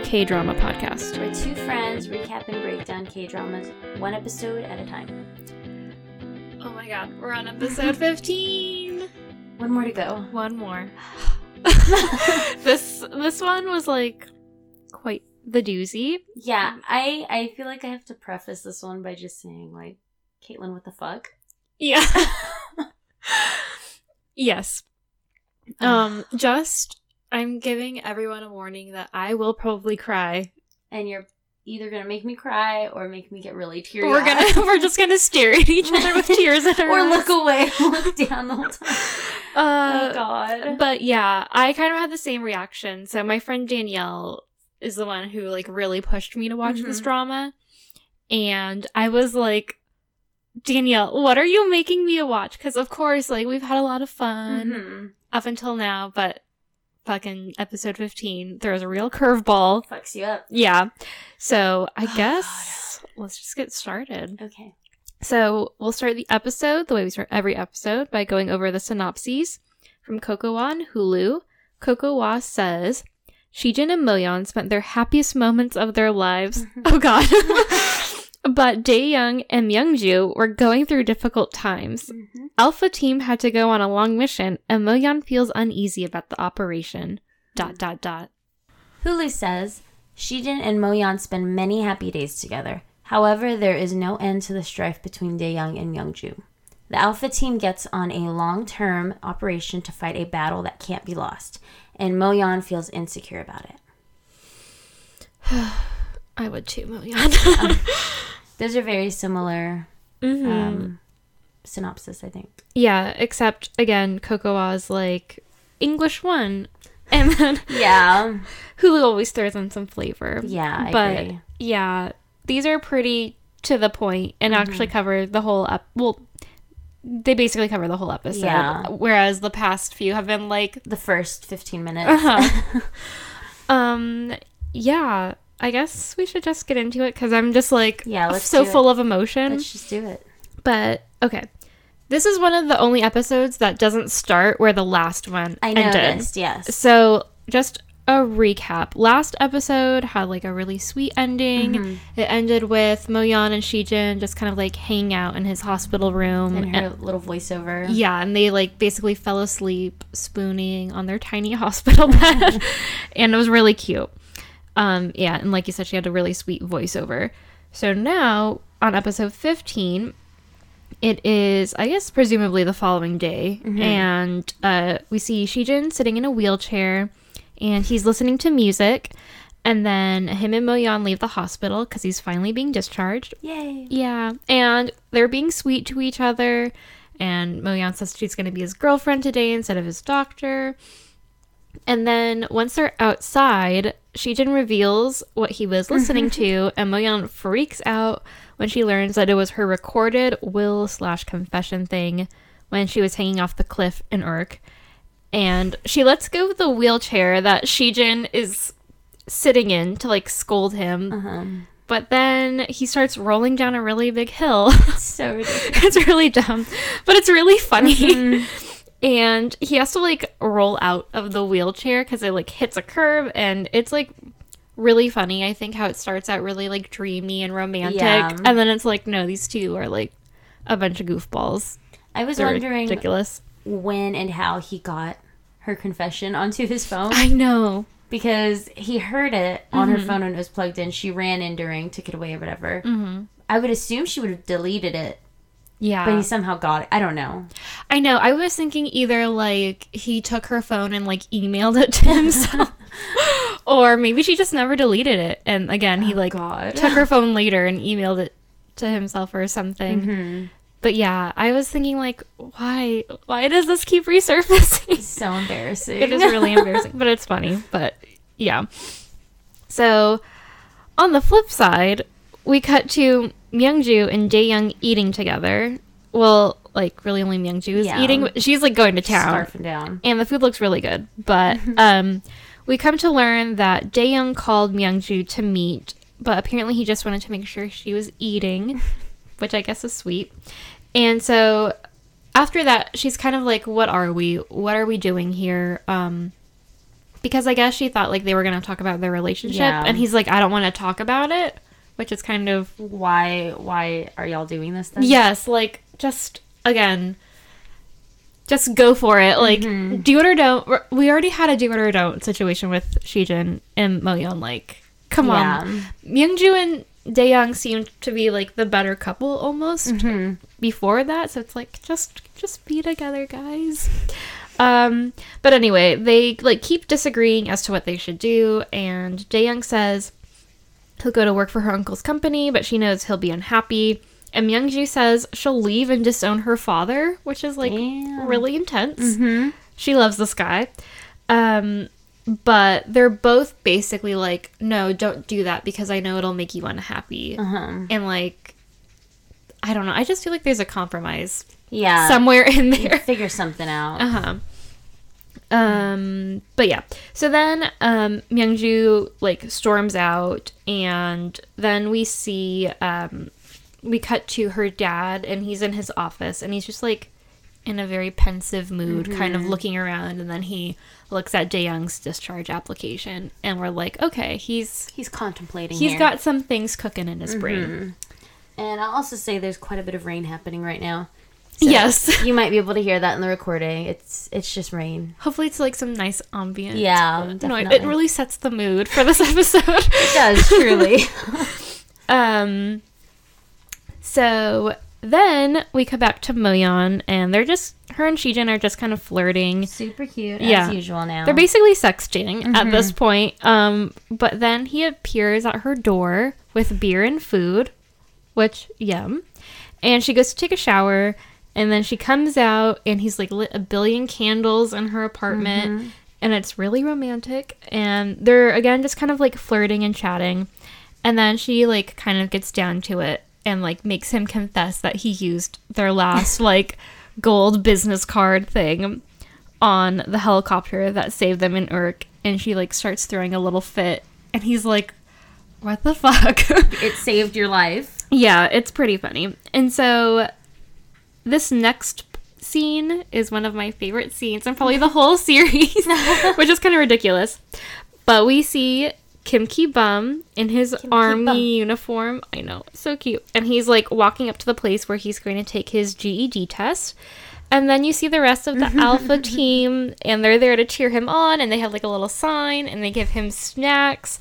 hosts of Drama podcast. We're two friends recap and break down K dramas one episode at a time. Oh my god, we're on episode 15. One more to go. One more. this this one was like quite the doozy. Yeah, I I feel like I have to preface this one by just saying like, Caitlin, what the fuck? Yeah. yes. Um just I'm giving everyone a warning that I will probably cry. and you're either gonna make me cry or make me get really teary. We're gonna we're just gonna stare at each other with tears in our eyes. or eyes. look away, look down the whole time. Uh, oh God. But yeah, I kind of had the same reaction. So my friend Danielle is the one who like really pushed me to watch this Mhm. drama. And I was like, Danielle, what are you making me watch? Because of course, like we've had a lot of fun Mhm. up until now, but fucking episode 15, there was a real curveball. Fucks you up. Yeah. So I guess let's just get started. Okay. So we'll start the episode the way we start every episode by going over the synopses from Kocowa and Hulu. Kocowa says, Shijin and Moyeon spent their happiest moments of their lives. oh god. but Daeyoung and Myungju were going through difficult times. Mhm. Alpha Team had to go on a long mission, and Moyeon feels uneasy about the operation. Dot dot dot. Hulu says Shijin and Moyeon spend many happy days together. However, there is no end to the strife between Daeyoung and Youngju. The Alpha team gets on a long-term operation to fight a battle that can't be lost, and Moyeon feels insecure about it. I would too, Moyeon. Those are very similar Mhm. um, synopsis, I think. Yeah, except again, Kocowa's like English one, and then Yeah, Hulu always throws in some flavor. yeah, I but agree. yeah, these are pretty to the point and actually Mm-hmm. cover the whole up. Well, they basically cover the whole episode. Yeah. Whereas the past few have been like, The first fifteen minutes. Uh-huh. um, yeah. I guess we should just get into it because I'm just like Yeah, let's so do it. full of emotion. Let's just do it. But okay. This is one of the only episodes that doesn't start where the last one I ended. noticed. Yes. So, just a recap. Last episode had like a really sweet ending. Mm-hmm. It ended with Moyeon and Shijin just kind of like hanging out in his hospital room. And And- her little voiceover. yeah, and they like basically fell asleep spooning on their tiny hospital bed. and it was really cute. Um, yeah, and like you said, she had a really sweet voiceover. So now on episode 15, it is, I guess, presumably the following day. And uh, we see Shijin sitting in a wheelchair and he's listening to music. And then him and Moyeon leave the hospital because he's finally being discharged. Yay. Yeah, and they're being sweet to each other. And Moyeon says she's going to be his girlfriend today instead of his doctor. And then once they're outside, Shijin reveals what he was listening to, and Moyeon freaks out when she learns that it was her recorded will slash confession thing when she was hanging off the cliff in Urk. And she lets go of the wheelchair that Shijin is sitting in to like scold him. Uh-huh. But then he starts rolling down a really big hill. So ridiculous. it's really dumb, but it's really funny. Mm-hmm. And he has to like roll out of the wheelchair because it like hits a curve, and it's like really funny. I think how it starts out really like dreamy and romantic, Yeah. and then it's like no, these two are like a bunch of goofballs. I was They're wondering ridiculous. when and how he got her confession onto his phone I know. because he heard it on Mm-hmm. her phone when it was plugged in. She ran in during, took it away or whatever. hmm I would assume she would have deleted it, Yeah, but he somehow got it. I don't know. I know. I was thinking either like he took her phone and like emailed it to himself, or maybe she just never deleted it. And again, he like Oh, God. took her phone later and emailed it to himself or something. Mm-hmm. But yeah, I was thinking like, why? Why does this keep resurfacing? So embarrassing. it is really embarrassing, but it's funny. But yeah. So on the flip side, we cut to Myungju and Daeyoung eating together. Well, like really only Myungju is Yeah. eating. She's like going to town, Scarfing down. and the food looks really good. But um, we come to learn that Daeyoung called Myungju to meet, but apparently he just wanted to make sure she was eating, which I guess is sweet. And so after that, she's kind of like, "What are we? What are we doing here?" Um, because I guess she thought like they were gonna talk about their relationship, Yeah. and he's like, I don't want to talk about it, which is kind of Why why are y'all doing this then? yes, like just again, just go for it, like do it or don't. We're- already had a do it or don't situation with Shijin and Moyeon. Like, come Yeah. on, Myungju and Daeyoung seemed to be like the better couple almost before that, so it's like just just be together, guys. Um, but anyway, they like keep disagreeing as to what they should do, and Daeyoung says he'll go to work for her uncle's company, but she knows he'll be unhappy. And Myungju says she'll leave and disown her father, which is like Damn. really intense. She loves this guy. Um, but they're both basically like, no, don't do that because I know it'll make you unhappy. Uh-huh. And like, I don't know. I just feel like there's a compromise Yeah. somewhere in there. figure something out. Uh huh. Um, but yeah. So then, um, Myungju like storms out, and then we see, um, we cut to her dad, and he's in his office, and he's just like in a very pensive mood, kind of looking around, and then he looks at Daeyoung's discharge application, and we're like, okay, he's He's contemplating. he's here. got some things cooking in his brain. And I'll also say there's quite a bit of rain happening right now. Yes. you might be able to hear that in the recording. It's it's just rain. Hopefully, it's like some nice ambient. Yeah, No, it, really sets the mood for this episode. It does truly. Um. So then we come back to Moyeon, and they're just her and Shijin are just kind of flirting. Super cute Yeah. as usual now. They're basically sexting at this point. Um, but then he appears at her door with beer and food, which yum. And she goes to take a shower, and then she comes out, and he's like lit a billion candles in her apartment, mm-hmm. and it's really romantic. And they're again just kind of like flirting and chatting, and then she like kind of gets down to it and like makes him confess that he used their last like gold business card thing on the helicopter that saved them in Urk, and she like starts throwing a little fit, and he's like, "What the fuck?" it saved your life. yeah, it's pretty funny. And so, this next scene is one of my favorite scenes, and probably the whole series, which is kind of ridiculous. But we see Kim Ki Bum in his army uniform. I know, so cute. And he's like walking up to the place where he's going to take his GED test. And then you see the rest of the Alpha team, and they're there to cheer him on, and they have like a little sign, and they give him snacks.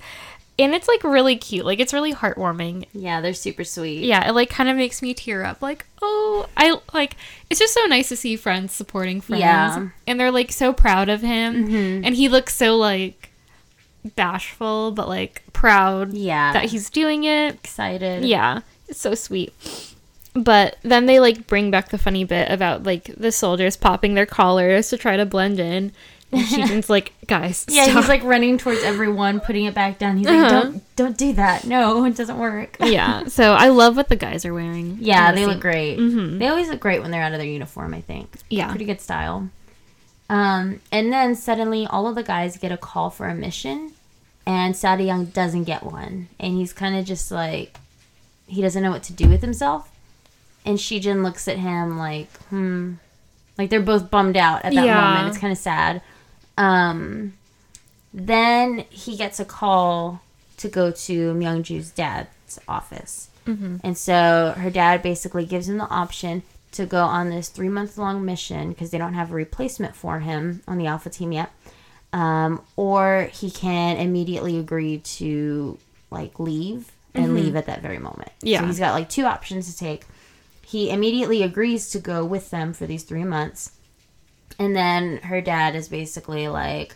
And it's like really cute. Like, it's really heartwarming. Yeah, they're super sweet. Yeah, it like kind of makes me tear up. Like, oh, I like it's just so nice to see friends supporting friends. Yeah. And they're like so proud of him. Mm-hmm. And he looks so like bashful, but like proud Yeah. that he's doing it. excited. Yeah, it's so sweet. But then they like bring back the funny bit about like the soldiers popping their collars to try to blend in. And Shijin's like, guys, Yeah, stop. he's like running towards everyone, putting it back down. He's like, Uh-huh. "Don't, don't do that. No, it doesn't work." yeah. So I love what the guys are wearing. Yeah, they look scene. great. Mhm. They always look great when they're out of their uniform. I think. Yeah. pretty good style. Um, and then suddenly, all of the guys get a call for a mission, and Sada Young doesn't get one, and he's kind of just like, he doesn't know what to do with himself. And Shijin looks at him like, hmm, like they're both bummed out at that Yeah. moment. It's kind of sad. Um, then he gets a call to go to Myungju's dad's office. And so her dad basically gives him the option to go on this three month long mission because they don't have a replacement for him on the Alpha team yet. Um, or he can immediately agree to like leave and leave at that very moment. Yeah. So he's got like two options to take. He immediately agrees to go with them for these three months. And then her dad is basically like,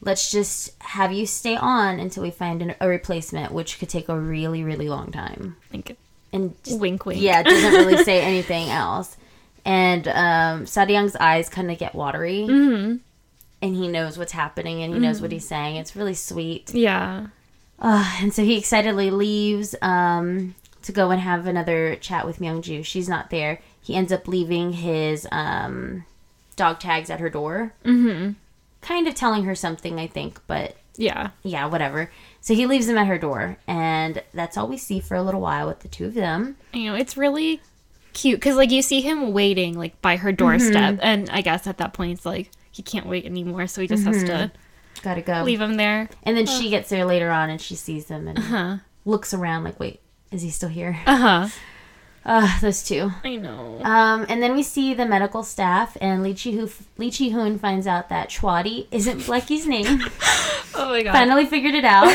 let's just have you stay on until we find an, a replacement, which could take a really, really long time. Like, And just, wink, wink. yeah, it doesn't really say anything else. And um, Sadyang's eyes kind of get watery. Mm-hmm. And he knows what's happening and he knows what he's saying. It's really sweet. Yeah. Uh, and so he excitedly leaves um, to go and have another chat with Myungju. She's not there. He ends up leaving his um, dog tags at her door. Mm-hmm. Kind of telling her something, I think, but Yeah. yeah, whatever. So he leaves them at her door, and that's all we see for a little while with the two of them. You know, it's really cute because, like, you see him waiting, like, by her doorstep. And I guess at that point, it's like, he can't wait anymore. So he just has to gotta go. leave him there. And then she gets there later on and she sees him and Huh. looks around like, wait, is he still here? Uh huh. Uh, those two. I know. Um, and then we see the medical staff, and Lee Chi Hoo Hoon finds out that Chwati isn't Blecky's name. Oh my god. Finally figured it out,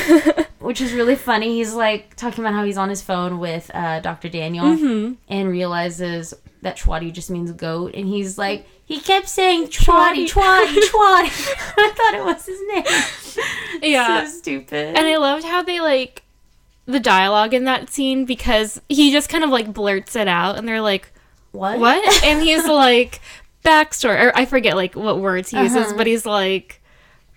which is really funny. He's like talking about how he's on his phone with uh, Dr. Daniel Mm-hmm. and realizes that Chwati just means goat, and he's like, he kept saying Chwati, Chwati, Chwati. I thought it was his name. Yeah. so stupid. And I loved how they like the dialogue in that scene because he just kind of like blurts it out and they're like, what? What? and he's like, backstory or I forget like what words he uses, Uh-huh. but he's like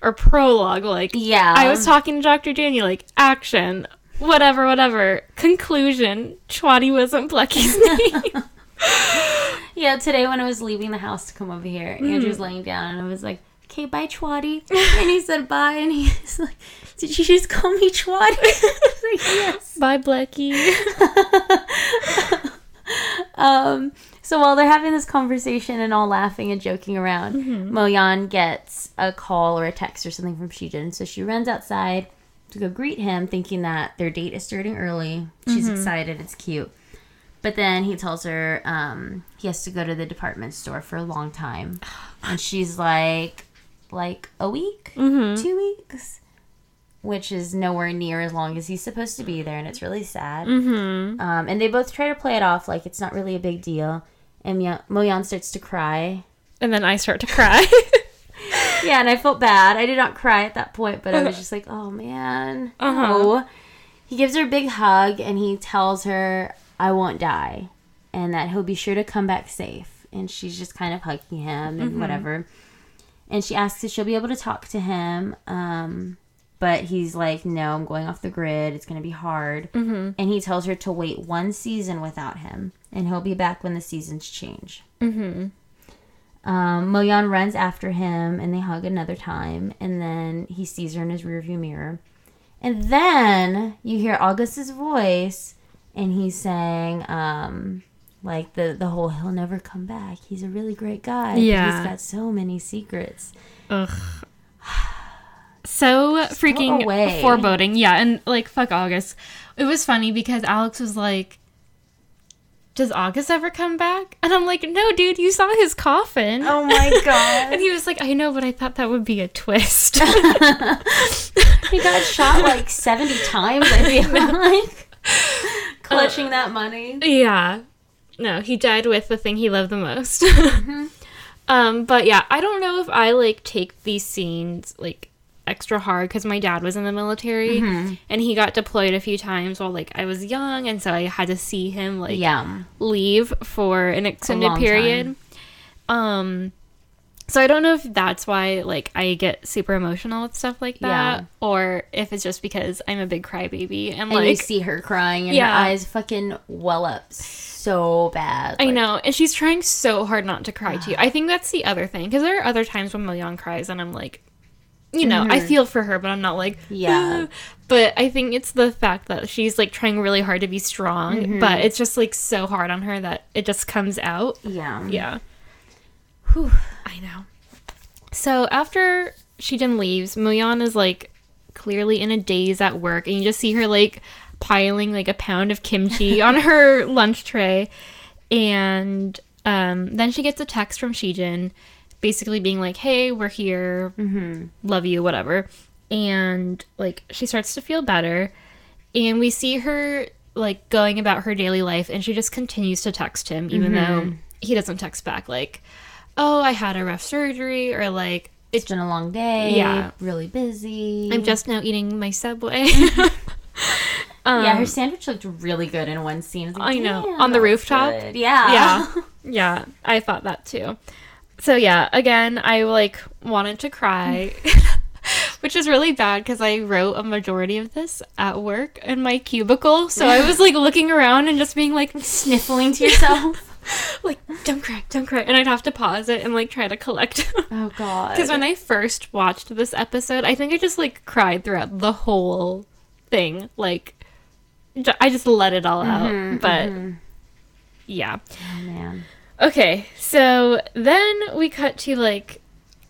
or prologue, like Yeah. I was talking to Dr. Daniel, like action, whatever, whatever. Conclusion, Chwati wasn't Blecky's name. Yeah, today when I was leaving the house to come over here, Mm. Andrew's laying down and I was like, okay, bye, Chwati. and he said bye, and he's like, did you just call me was like, yes. Bye, Blackie. Um, so while they're having this conversation and all laughing and joking around, Mm-hmm. Moyeon gets a call or a text or something from Shijin. So she runs outside to go greet him, thinking that their date is starting early. She's Mm-hmm. excited, it's cute. But then he tells her um, he has to go to the department store for a long time. And she's like, like a week? Mm-hmm. Two weeks? Which is nowhere near as long as he's supposed to be there, and it's really sad. Mm-hmm. Um, and they both try to play it off like it's not really a big deal. And Moyeon starts to cry. And then I start to cry. Yeah, and I felt bad. I did not cry at that point, but I was just like, oh man. Uh-huh. No. He gives her a big hug and he tells her, I won't die. And that he'll be sure to come back safe. And she's just kind of hugging him and whatever. And she asks if she'll be able to talk to him. Um, but he's like, no, I'm going off the grid. It's going to be hard. mm-hmm. And he tells her to wait one season without him. And he'll be back when the seasons change. Mm-hmm. Um, Moyeon runs after him and they hug another time. And then he sees her in his rearview mirror. And then you hear August's voice and he's saying, um, like the, the whole he'll never come back. He's a really great guy. Yeah. He's got so many secrets. Ugh. So freaking away. foreboding. Yeah, and like fuck August. It was funny because Alex was like, Does August ever come back? And I'm like, No, dude, you saw his coffin. Oh my god. And he was like, I know, but I thought that would be a twist. he got shot like 70 times, I feel like. Clutching that money. yeah. No, he died with the thing he loved the most. Mm-hmm. um, but yeah, I don't know if I like take these scenes like extra hard because my dad was in the military Mm-hmm. and he got deployed a few times while like I was young, and so I had to see him like Yeah. leave for an extended period. Um so I don't know if that's why like I get super emotional with stuff like that Yeah. or if it's just because I'm a big crybaby and And you like see her crying and Yeah. her eyes fucking well up so bad. I know, and she's trying so hard not to cry too. I think that's the other thing because there are other times when Moyeon cries and I'm like, you know, I feel for her, but I'm not like, Mm-hmm. Yeah. "Ah." But I think it's the fact that she's like trying really hard to be strong, Mm-hmm. but it's just like so hard on her that it just comes out. Yeah. Yeah. Whew. I know. So after Shijin leaves, Moyeon is like clearly in a daze at work, and you just see her like piling like a pound of kimchi on her lunch tray, and um, then she gets a text from Shijin, basically being like, "Hey, we're here, love you, whatever," and like she starts to feel better, and we see her like going about her daily life, and she just continues to text him, even though he doesn't text back like oh, I had a rough surgery, or like, It's been a long day. Yeah. Really busy. I'm just now eating my Subway. um, yeah, her sandwich looked really good in one scene. was like, I know. On the rooftop? good." Yeah. yeah, yeah, I thought that too. So yeah, again, I like wanted to cry, mm. which is really bad because I wrote a majority of this at work in my cubicle. So I was like looking around and just being like Sniffling to yourself. like don't cry, don't cry, and I'd have to pause it and like try to collect. oh god. Because when I first watched this episode, I think I just like cried throughout the whole thing. Like, j- I just let it all out. Mm-hmm, but mm-hmm. yeah. oh man. Okay, so then we cut to like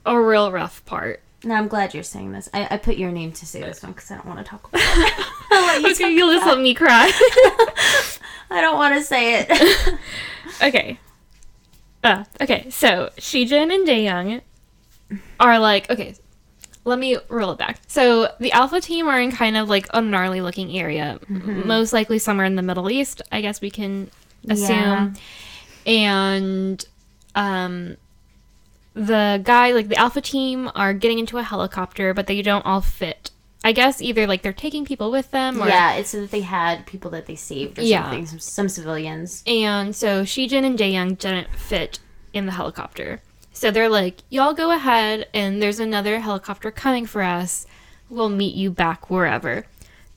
a real rough part. No, I'm glad you're saying this. I, I put your name to say this one because I don't want to talk about it. You Okay, you'll just let me cry. I don't want to say it. okay. Uh, okay, so Shijin and Daeyoung are like, okay, let me roll it back. So the Alpha team are in kind of like a gnarly looking area, Mm-hmm. most likely somewhere in the Middle East, I guess we can assume. Yeah. And um, the guy, like the Alpha team, are getting into a helicopter, but they don't all fit. I guess either like they're taking people with them or yeah, it's so that they had people that they saved or Yeah. something, some, some civilians. And so Shijin and Jaeyoung didn't fit in the helicopter. So they're like, y'all go ahead, and there's another helicopter coming for us. We'll meet you back wherever.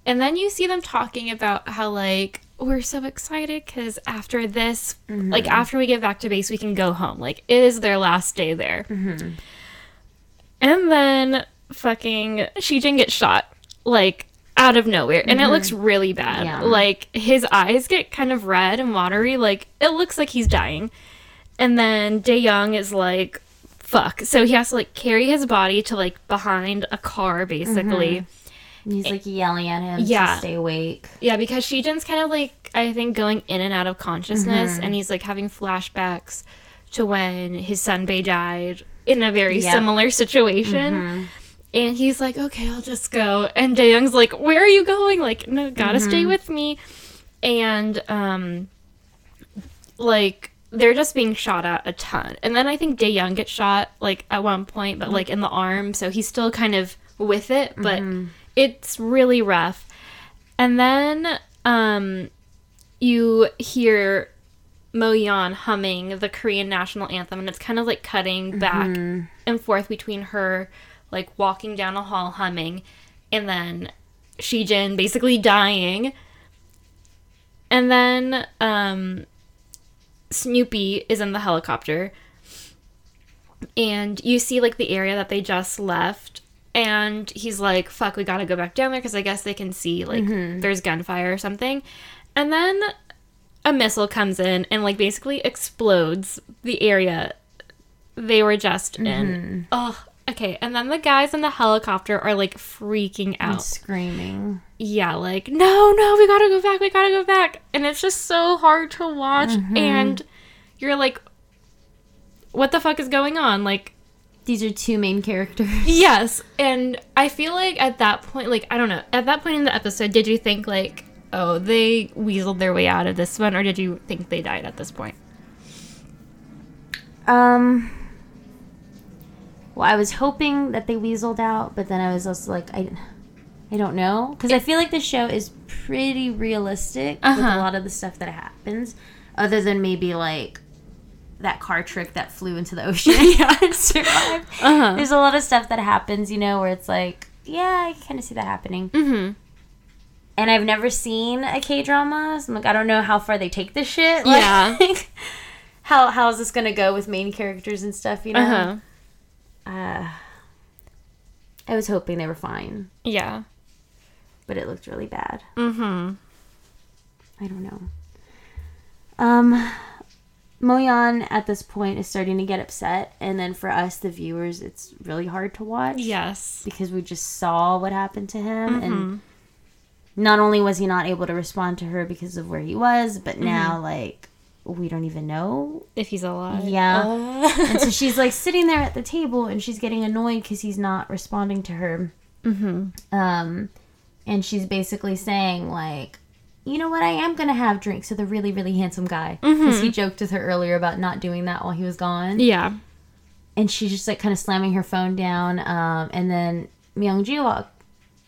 And then you see them talking about how, like, we're so excited because after this, like, mm-hmm. after we get back to base, we can go home. Like, it is their last day there. Mm-hmm. And then fucking Shijin gets shot, like, out of nowhere. And it mm-hmm. looks really bad. Yeah. Like, his eyes get kind of red and watery. Like, it looks like he's dying. And then Dae is like, fuck. So he has to, like, carry his body to, like, behind a car, basically. And he's like yelling at him Yeah. to stay awake. Yeah, because Shijin's kind of like I think going in and out of consciousness, mm-hmm. and he's like having flashbacks to when his son Bei died in a very Yep. similar situation. Mm-hmm. And he's like, "Okay, I'll just go." And Daeyoung's like, "Where are you going?" Like, "No, gotta stay mm-hmm. with me." And um, like they're just being shot at a ton. And then I think Daeyoung gets shot like at one point, but like in the arm, so he's still kind of with it, but it's really rough. And then um, you hear Moyeon humming the Korean national anthem, and it's kind of like cutting back and forth between her like walking down a hall humming, and then Shijin basically dying. And then um, Snoopy is in the helicopter, and you see like the area that they just left. And he's like, fuck, we gotta go back down there because I guess they can see like mm-hmm. there's gunfire or something. And then a missile comes in and like basically explodes the area they were just in. Oh, okay. And then the guys in the helicopter are like freaking And out. screaming. Yeah, like, no, no, we gotta go back, we gotta go back. And it's just so hard to watch. Mm-hmm. And you're like, what the fuck is going on? Like, These are two main characters. Yes, and I feel like at that point, like I don't know, at that point in the episode, did you think like, oh, they weaseled their way out of this one, or did you think they died at this point? Um. Well, I was hoping that they weaseled out, but then I was also like, I, I don't know, because I feel like the show is pretty realistic with Uh-huh. a lot of the stuff that happens, other than maybe like that car trick that flew into the ocean and survived. Uh-huh. There's a lot of stuff that happens, you know, where it's like, yeah, I kind of see that happening. Mm-hmm. And I've never seen a K drama, so I'm like, I don't know how far they take this shit. Yeah. How how is this gonna go with main characters and stuff? You know. Uh-huh. Uh, I was hoping they were fine, Yeah. but it looked really bad. Mm-hmm. I don't know. Um, Moyeon at this point is starting to get upset, and then for us, the viewers, it's really hard to watch. Yes. because we just saw what happened to him, Mm-hmm. and not only was he not able to respond to her because of where he was, but now like we don't even know. If he's alive. Yeah. Uh, and so she's like sitting there at the table, and she's getting annoyed because he's not responding to her. mm-hmm. Um, and she's basically saying like, you know what, I am gonna have drinks with a really really handsome guy because he mm-hmm. joked with her earlier about not doing that while he was gone. Yeah. And she's just like kind of slamming her phone down. Um, and then Myung Ji walk,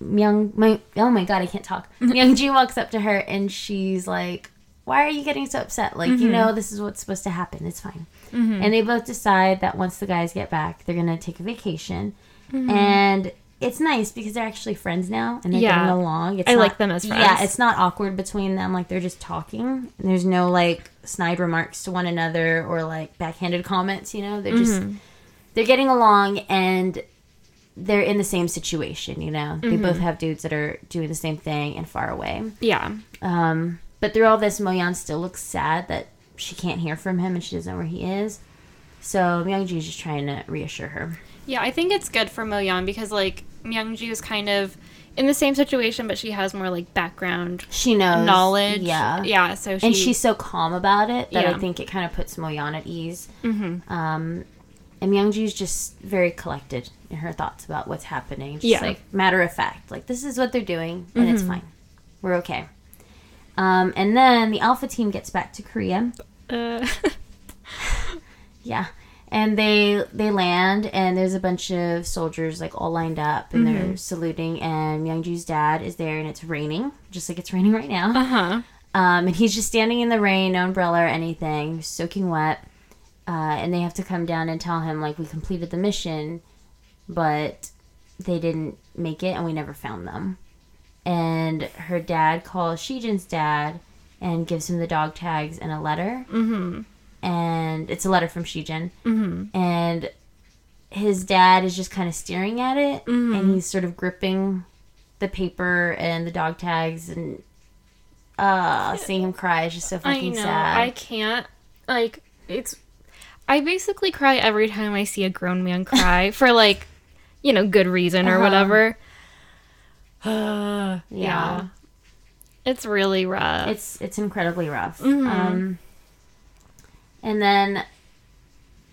Myung, my, oh my god, I can't talk. Myung Ji walks up to her and she's like, why are you getting so upset? Like, you mm-hmm. know, this is what's supposed to happen. It's fine. Mm-hmm. And they both decide that once the guys get back, they're gonna take a vacation. And it's nice because they're actually friends now and they're Yeah. getting along. It's I not- like them as friends. Yeah, it's not awkward between them. Like they're just talking. And there's no like snide remarks to one another or like backhanded comments. You know, they're just they're getting along and they're in the same situation. You know, they both have dudes that are doing the same thing and far away. Yeah. Um, but through all this, Moyeon still looks sad that she can't hear from him and she doesn't know where he is. So Myungju's just trying to reassure her. Yeah, I think it's good for Moyeon because like Myungju is kind of in the same situation, but she has more like background She knows knowledge. Yeah. yeah. So she and she's so calm about it that Yeah. I think it kind of puts Moyeon at ease. Mhm. Um, and Myungju's just very collected in her thoughts about what's happening. Just Yeah. Mm-hmm. like matter of fact, like this is what they're doing, and it's fine. We're okay. Um, and then the Alpha team gets back to Korea. Uh, Yeah. And they they land and there's a bunch of soldiers like all lined up and they're saluting and Myungju's dad is there and it's raining, just like it's raining right now. uh huh. Um, and he's just standing in the rain, no umbrella or anything, soaking wet. Uh, and they have to come down and tell him like we completed the mission, but they didn't make it and we never found them. And her dad calls Shijin's dad and gives him the dog tags and a letter. Mm-hmm. And it's a letter from Shijin. Mm-hmm. And his dad is just kind of staring at it Mhm. and he's sort of gripping the paper and the dog tags and uh seeing him cry is just so I fucking know. sad. I can't. Like it's. I basically cry every time I see a grown man cry for like, you know, good reason or Uh-huh. whatever. yeah. Yeah. It's really rough. It's it's incredibly rough. Mhm. Um, and then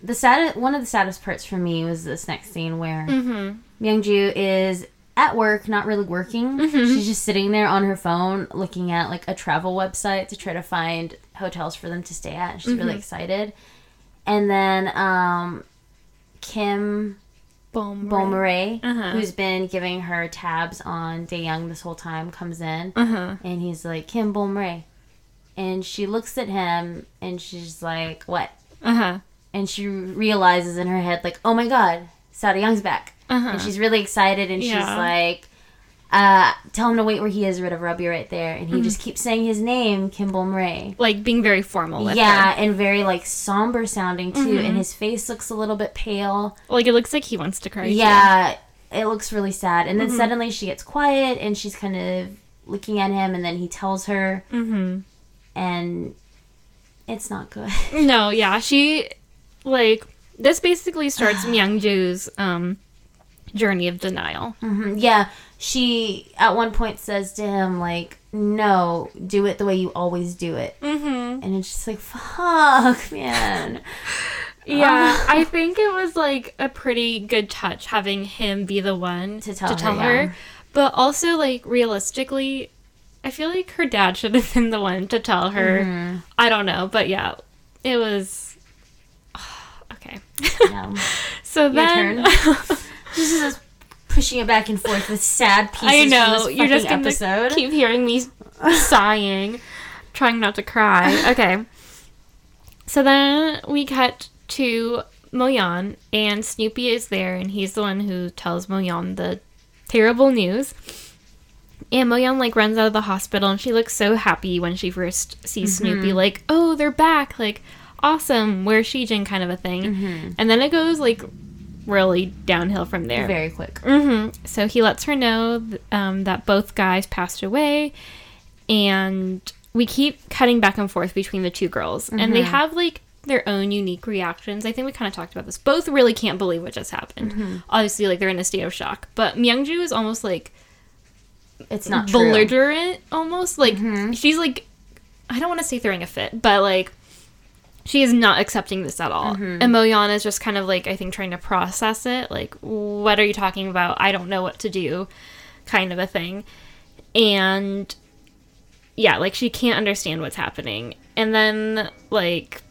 the sad one of the saddest parts for me was this next scene where mm-hmm. Myungju is at work, not really working. Mhm. She's just sitting there on her phone looking at like a travel website to try to find hotels for them to stay at. She's really Mhm. excited. And then um, Kim Boom. Beaumarais, Uh-huh. who's been giving her tabs on Daeyoung this whole time, comes in Uh huh. and he's like, Kim Beaumarais. And she looks at him and she's like, what? Uh huh. And she realizes in her head, like, oh my god, Sada Young's back. Uh huh. And she's really excited and she's like, uh, tell him to wait where he is whatever, I'll be right there. And he Mm-hmm. just keeps saying his name, Kimball Murray. like being very formal Yeah, her. and very like somber sounding too. Mhm. And his face looks a little bit pale. Like it looks like he wants to cry. too. Yeah, it looks really sad. And then Mhm. suddenly she gets quiet and she's kind of looking at him and then he tells her Mm-hmm. And it's not good. No, yeah, she like this basically starts Myungju's um journey of denial. hmm Yeah, she at one point says to him like, "No, do it the way you always do it." Mm-hmm. And it's just like, "Fuck, man." Yeah, I think it was like a pretty good touch having him be the one To tell her, her. yeah. But also, like realistically, I feel like her dad should have been the one to tell her. Mhm. I don't know, but yeah, it was okay. No. so Your then, This is us pushing it back and forth with sad pieces I know you're just gonna episode. keep hearing me sighing, trying not to cry. Okay. So then we cut to Moyeon, and Snoopy is there, and he's the one who tells Moyeon the terrible news. And Moyeon like runs out of the hospital, and she looks so happy when she first sees Snoopy. Like, oh, they're back! Like, awesome. Where's Shijin? Kind of a thing. Mhm. And then it goes like really downhill from there. Very quick. hmm So he lets her know th- um, that both guys passed away, and we keep cutting back and forth between the two girls, and they Mhm. have like their own unique reactions. I think we kind of talked about this. Both really can't believe what just happened. Mm-hmm. Obviously, like they're in a state of shock. But Myungju is almost like It's not true. belligerent, almost like Mhm. she's like I don't want to say throwing a fit, but like she is not accepting this at all. Mhm. And is just kind of like I think trying to process it. Like, what are you talking about? I don't know what to do, kind of a thing. And yeah, like she can't understand what's happening. And then like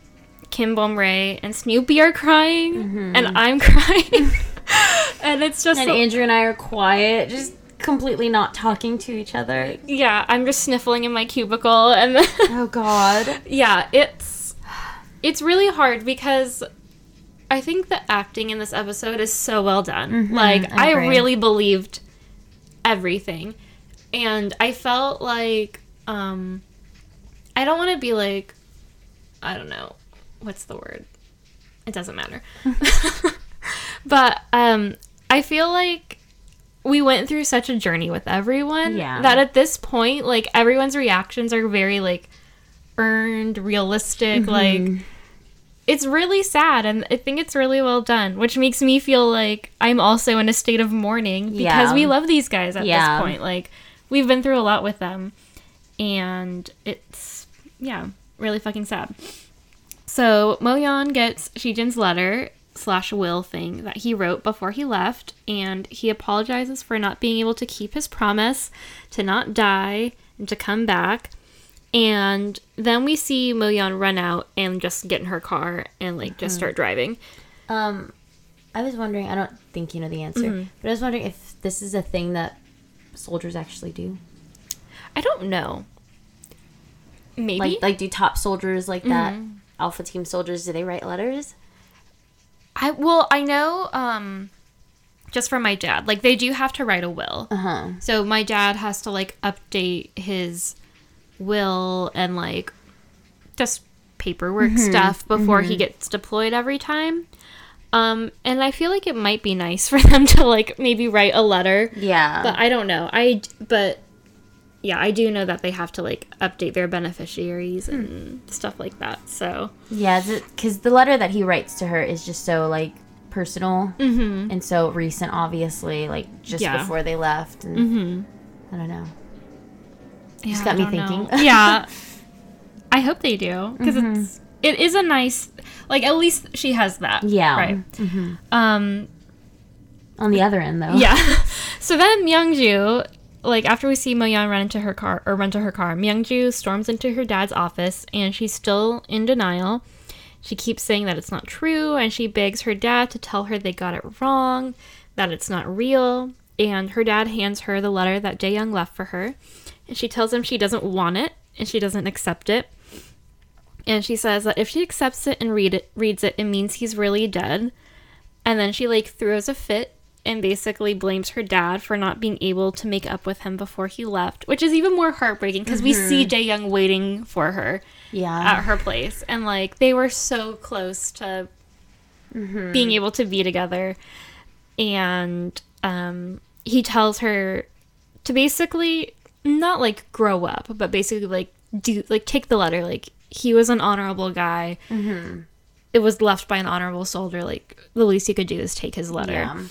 Kim Bom Ray and Snoopy are crying, and I'm crying. and it's just And so- Andrew and I are quiet, just completely not talking to each other. yeah, I'm just sniffling in my cubicle and Oh God. yeah, it's it's really hard because I think the acting in this episode is so well done. Mhm, like I I, really believed everything. And I felt like um I don't want to be like I don't know. What's the word? It doesn't matter. but um I feel like we went through such a journey with everyone Yeah. that at this point like everyone's reactions are very like earned realistic mm-hmm. like it's really sad and I think it's really well done, which makes me feel like I'm also in a state of mourning because Yeah. we love these guys at Yeah. this point. Like we've been through a lot with them and it's yeah, really fucking sad. So Moyeon gets Shijin's letter slash will thing that he wrote before he left, and he apologizes for not being able to keep his promise to not die and to come back. And then we see Moyeon run out and just get in her car and like just start driving. Um, I was wondering. I don't think you know the answer, Mm-hmm. but I was wondering if this is a thing that soldiers actually do. I don't know. Maybe. Like, like do top soldiers like that, Alpha Team soldiers? Do they write letters? I well, I know um just from my dad. Like they do have to write a will. Uh huh. So my dad has to like update his will and like just paperwork stuff before he gets deployed every time. Um and I feel like it might be nice for them to like maybe write a letter. Yeah. But I don't know. I but yeah, I do know that they have to like update their beneficiaries and stuff like that. So, yeah, because the letter that he writes to her is just so like personal and so recent. Obviously, like just Mm-hmm. Yeah. before they left, and mhm. I don't know. Yeah, got I me thinking. yeah. I hope they do because it's it is a nice like at least she has that. Yeah. Right. Um On the other end, though. yeah. so then Myungju like after we see Moyeon run into her car or run to her car, Myungju storms into her dad's office and she's still in denial. She keeps saying that it's not true and she begs her dad to tell her they got it wrong, that it's not real. And her dad hands her the letter that Jae Young left for her. And she tells him she doesn't want it and she doesn't accept it. And she says that if she accepts it and read it, reads it, it means he's really dead. And then she like throws a fit and basically blames her dad for not being able to make up with him before he left, which is even more heartbreaking because we see mm-hmm. Jae Young waiting for her Yeah. at her place, and like they were so close to mm-hmm. being able to be together. And um, he tells her to basically not like grow up, but basically like do like take the letter. Like he was an honorable guy. Mm-hmm. It was left by an honorable soldier. Like the least you could do is take his letter. yeah.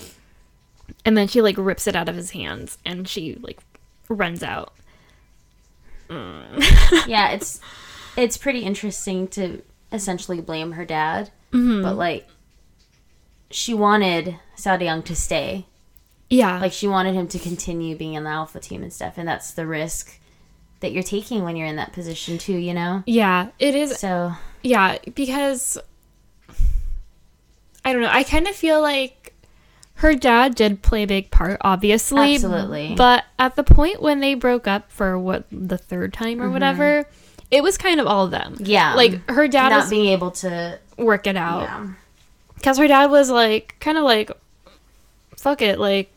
And then she like rips it out of his hands and she like runs out. yeah, it's it's pretty interesting to essentially blame her dad, Mm-hmm. but like she wanted Sao Young to stay. Yeah. Like she wanted him to continue being in the alpha team and stuff, and that's the risk that you're taking when you're in that position too, you know? yeah, it is So Yeah, because I don't know. I kind of feel like her dad did play a big part, obviously. Absolutely. But at the point when they broke up for what the third time or Mm-hmm. whatever, it was kind of all of them. yeah. Like her dad not was being able to work it out yeah. because her dad was like kind of like, fuck it, like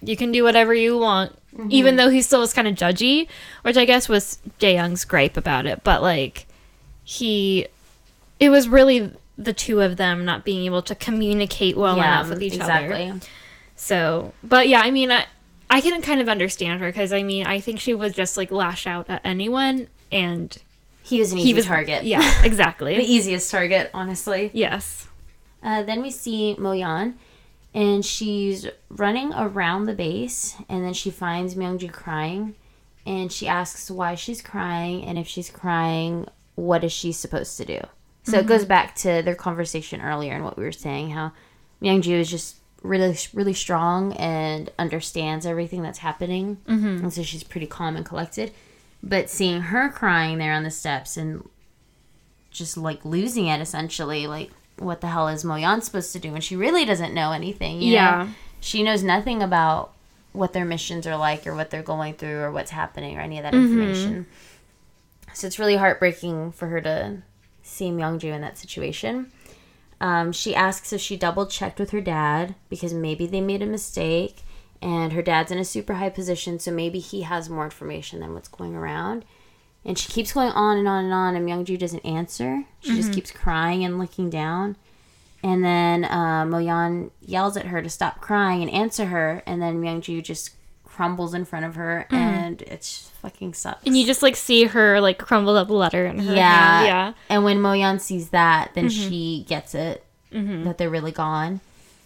you can do whatever you want. Mm-hmm. Even though he still was kind of judgy, which I guess was Jae Young's gripe about it, but like he, it was really the two of them not being able to communicate well yeah, enough with each exactly. other. So, but yeah, I mean, I, I can kind of understand her because I mean, I think she would just like lash out at anyone, and He was an easy he was target. Yeah, exactly. the easiest target, honestly. yes. Uh, then we see Moyeon, and she's running around the base, and then she finds Myungju crying, and she asks why she's crying, and if she's crying, what is she supposed to do? So it goes back to their conversation earlier and what we were saying, how Myungju is just really, really strong and understands everything that's happening, mm-hmm. and so she's pretty calm and collected. But seeing her crying there on the steps and just like losing it essentially like what the hell is Moyeon supposed to do when she really doesn't know anything you Yeah. know? she knows nothing about what their missions are like or what they're going through or what's happening or any of that information so it's really heartbreaking for her to see Myungju in that situation um, she asks if she double checked with her dad because maybe they made a mistake and her dad's in a super high position so maybe he has more information than what's going around and she keeps going on and on and on, and Myungju doesn't answer. She just keeps crying and looking down. And then uh, Moyeon yells at her to stop crying and answer her. And then Myungju just crumbles in front of her, and it's fucking sucks. And you just like see her like crumbled up letter in her yeah, hand. Yeah. And when Moyeon sees that, then Mm-hmm. she gets it that they're really gone.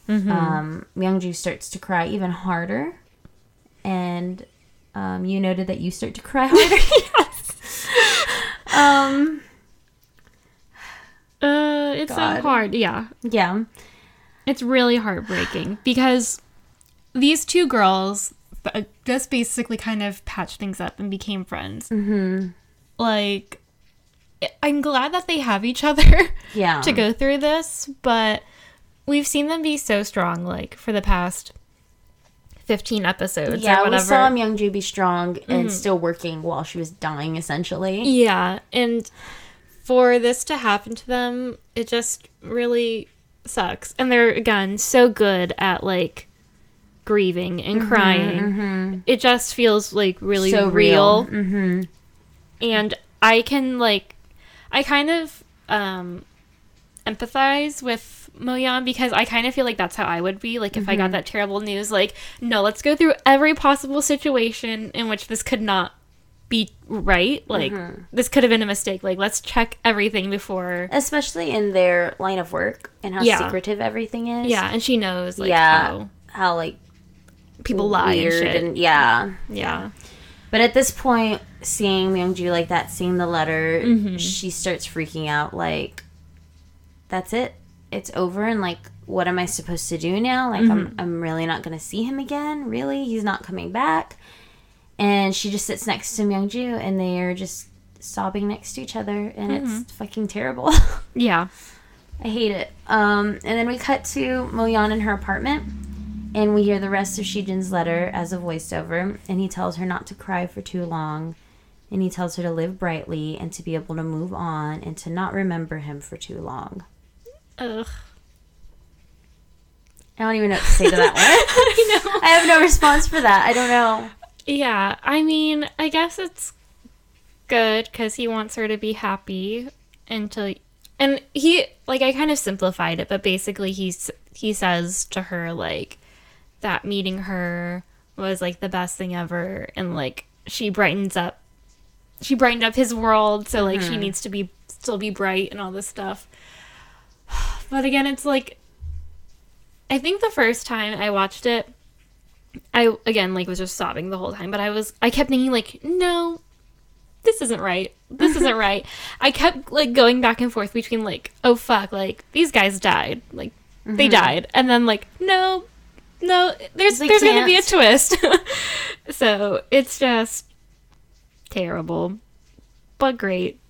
Mm-hmm. Um, Myungju starts to cry even harder, and um, you noted that you start to cry harder. Yes. um, Uh, it's God. so hard. Yeah. yeah. It's really heartbreaking because these two girls uh, just basically kind of patched things up and became friends. Mm-hmm. Like, I'm glad that they have each other Yeah. to go through this, but we've seen them be so strong, like, for the past 15 episodes or Yeah, we saw Myungju be strong Mm-hmm. and still working while she was dying, essentially. Yeah, and for this to happen to them, it just really sucks. And they're again so good at like grieving and Mm-hmm, crying. It just feels like really So real. real. Mm-hmm. And I can like I kind of um empathize with Moyeon because I kind of feel like that's how I would be. Like if I Mm-hmm. got that terrible news, like, no, let's go through every possible situation in which this could not be right. Like Mm-hmm. this could have been a mistake. Like let's check everything before Especially in their line of work and how Yeah. secretive everything is. Yeah, and she knows like yeah. how How, like people lie and shit. and yeah. yeah. But at this point, seeing Myungju like that, seeing the letter, Mm-hmm. she starts freaking out. Like, that's it. It's over. And like, what am I supposed to do now? Like, Mm-hmm. I'm I'm really not gonna see him again. Really, he's not coming back. And she just sits next to Myungju, and they are just sobbing next to each other, and Mm-hmm. it's fucking terrible. Yeah. I hate it. Um, and then we cut to Moyeon in her apartment, and we hear the rest of Shijin's letter as a voiceover. And he tells her not to cry for too long, and he tells her to live brightly and to be able to move on and to not remember him for too long. Ugh. I don't even know what to say to that one. I know. I have no response for that. I don't know. Yeah, I mean, I guess it's good because he wants her to be happy until, and he like I kind of simplified it, but basically he's he says to her like that meeting her was like the best thing ever, and like she brightens up, she brightened up his world, so like she mm-hmm. needs to be still be bright and all this stuff. But again, it's like I think the first time I watched it. I again like was just sobbing the whole time, but I was I kept thinking like, no, this isn't right. This isn't right. I kept like going back and forth between like, oh fuck, like these guys died, like they mm-hmm. died, and then like, no, no, there's They there's gonna be a twist. so it's just terrible, but great,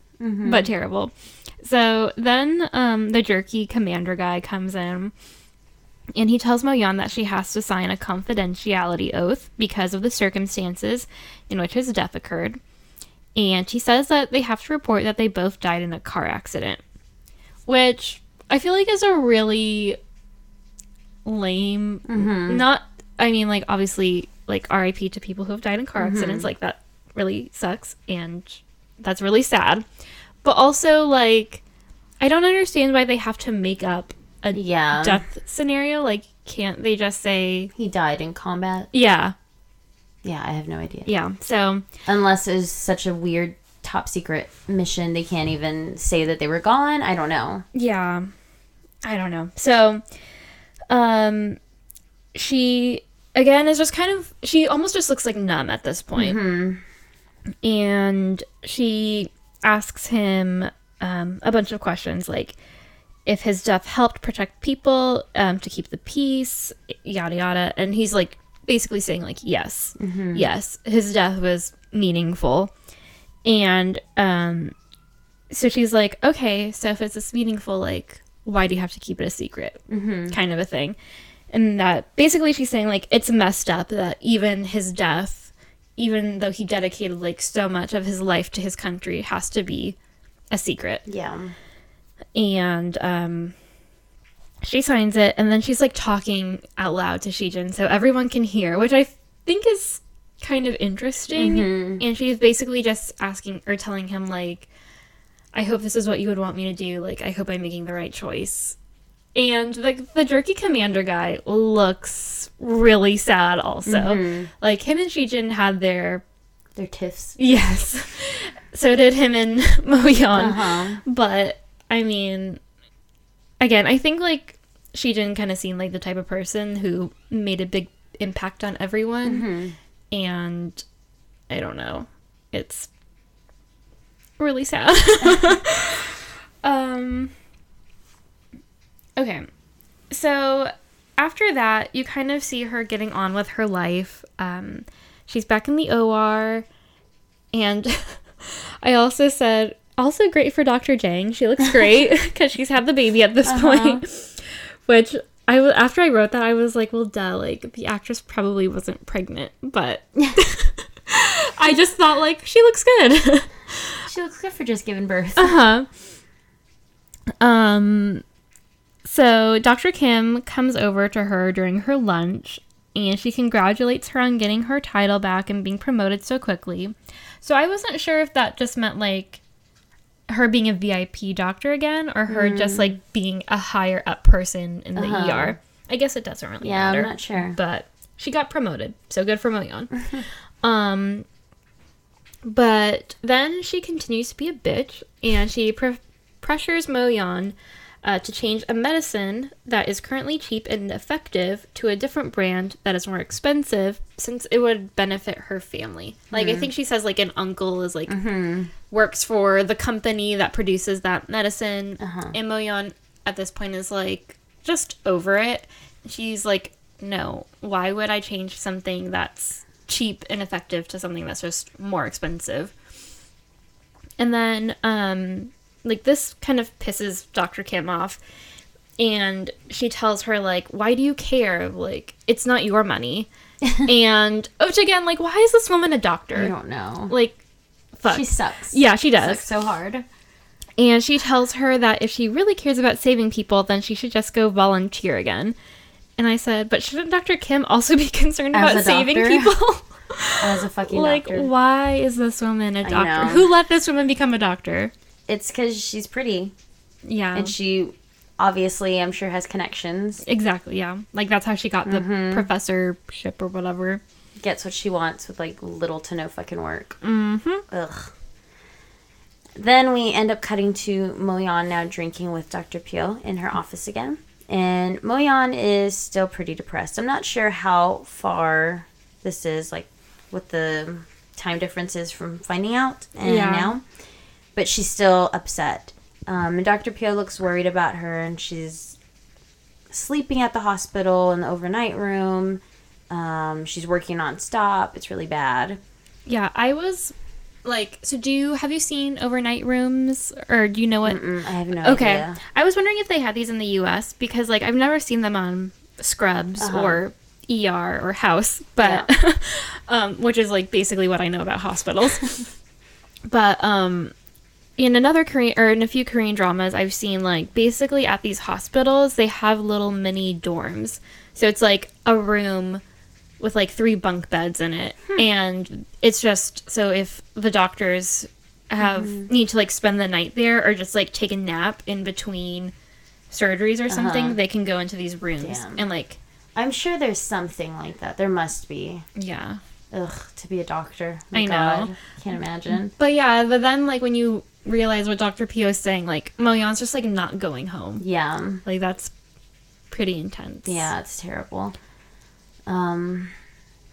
but terrible. So then um, the jerky commander guy comes in and he tells Moyeon that she has to sign a confidentiality oath because of the circumstances in which his death occurred. And he says that they have to report that they both died in a car accident, which I feel like is a really lame. Mm-hmm. Not, I mean, like obviously, like RIP to people who have died in car mm-hmm. accidents. Like that really sucks, and that's really sad. But also, like, I don't understand why they have to make up a Yeah. death scenario. Like, can't they just say, He died in combat. yeah, Yeah, I have no idea. yeah. So, Unless it was such a weird top secret mission, they can't even say that they were gone. I don't know. yeah, I don't know. So, um, she again is just kind of she almost just looks like numb at this point. and she asks him um, a bunch of questions like if his death helped protect people um, to keep the peace yada yada. And he's like basically saying like yes. Yes his death was meaningful. And um so she's like okay so if it's this meaningful like why do you have to keep it a secret? Kind of a thing. And that basically she's saying like it's messed up that even his death even though he dedicated like so much of his life to his country has to be a secret. Yeah. and um she signs it and then she's like talking out loud to Shijin so everyone can hear which I think is kind of interesting. And she's basically just asking or telling him like I hope this is what you would want me to do like I hope I'm making the right choice And like the jerky commander guy looks really sad also. Mm-hmm. Like him and Shijin had their They're tiffs. yes. so did him and Moyeon. Uh-huh. But I mean again, I think like Shijin kind of seemed like the type of person who made a big impact on everyone. Mm-hmm. And I don't know. It's really sad. um Okay. So after that, you kind of see her getting on with her life. Um she's back in the OR and I also said also great for Dr. Jang. She looks great cuz she's had the baby at this Uh-huh. point. Which I w- after I wrote that I was like, well duh, like the actress probably wasn't pregnant, but I just thought like she looks good. She looks good for just giving birth. uh-huh. Um so Dr. Kim comes over to her during her lunch and she congratulates her on getting her title back and being promoted so quickly. So I wasn't sure if that just meant like her being a VIP doctor again or her just like being a higher up person in the Uh-huh. ER. I guess it doesn't really Yeah, matter. Yeah, I'm not sure. But she got promoted, so good for Moyeon. um, but then she continues to be a bitch, and she pr- pressures Moyeon uh, to change a medicine that is currently cheap and effective to a different brand that is more expensive, since it would benefit her family. Like I think she says, like an uncle is like works for the company that produces that medicine, and Moyeon at this point is like just over it. She's like, no, why would I change something that's cheap and effective to something that's just more expensive? And then, um, like, this kind of pisses Dr. Kim off. And she tells her, like, why do you care? Like, it's not your money. and, which again, like, why is this woman a doctor? I don't know. Like, fuck. She sucks. yeah, she does. Sucks so hard. And she tells her that if she really cares about saving people, then she should just go volunteer again. And I said, but shouldn't Dr. Kim also be concerned As about saving people? As a fucking like, doctor. why is this woman a doctor? Who let this woman become a doctor? It's because she's pretty. Yeah. And she obviously, I'm sure, has connections. exactly, yeah. Like, that's how she got the Mm-hmm. professorship or whatever. Gets what she wants with like little to no fucking work. Mm-hmm. Ugh. Then we end up cutting to Moyeon now drinking with Dr. Pio in her office again. And Moyeon is still pretty depressed. I'm not sure how far this is, like what the time difference is from finding out and Yeah. now. But she's still upset. Um, and Dr. Pio looks worried about her, and she's sleeping at the hospital in the overnight room. Um, she's working non-stop. It's really bad. Yeah, I was like, so do you, have you seen overnight rooms? Or do you know what? Mm, I have no Okay. idea. I was wondering if they had these in the US because like I've never seen them on Scrubs Uh-huh. or ER or House, but um which is like basically what I know about hospitals. but um in another Korean or in a few Korean dramas I've seen like basically at these hospitals they have little mini dorms. So it's like a room with like three bunk beds in it hmm. and it's just so if the doctors have mm-hmm. need to like spend the night there or just like take a nap in between surgeries or something uh-huh. they can go into these rooms Damn. and like I'm sure there's something like that. There must be. yeah Ugh, to be a doctor. My I know. God. Can't imagine. but yeah but then like when you realize what dr pio is saying like moyeon's just like not going home Yeah. like that's pretty intense Yeah, it's terrible. Um,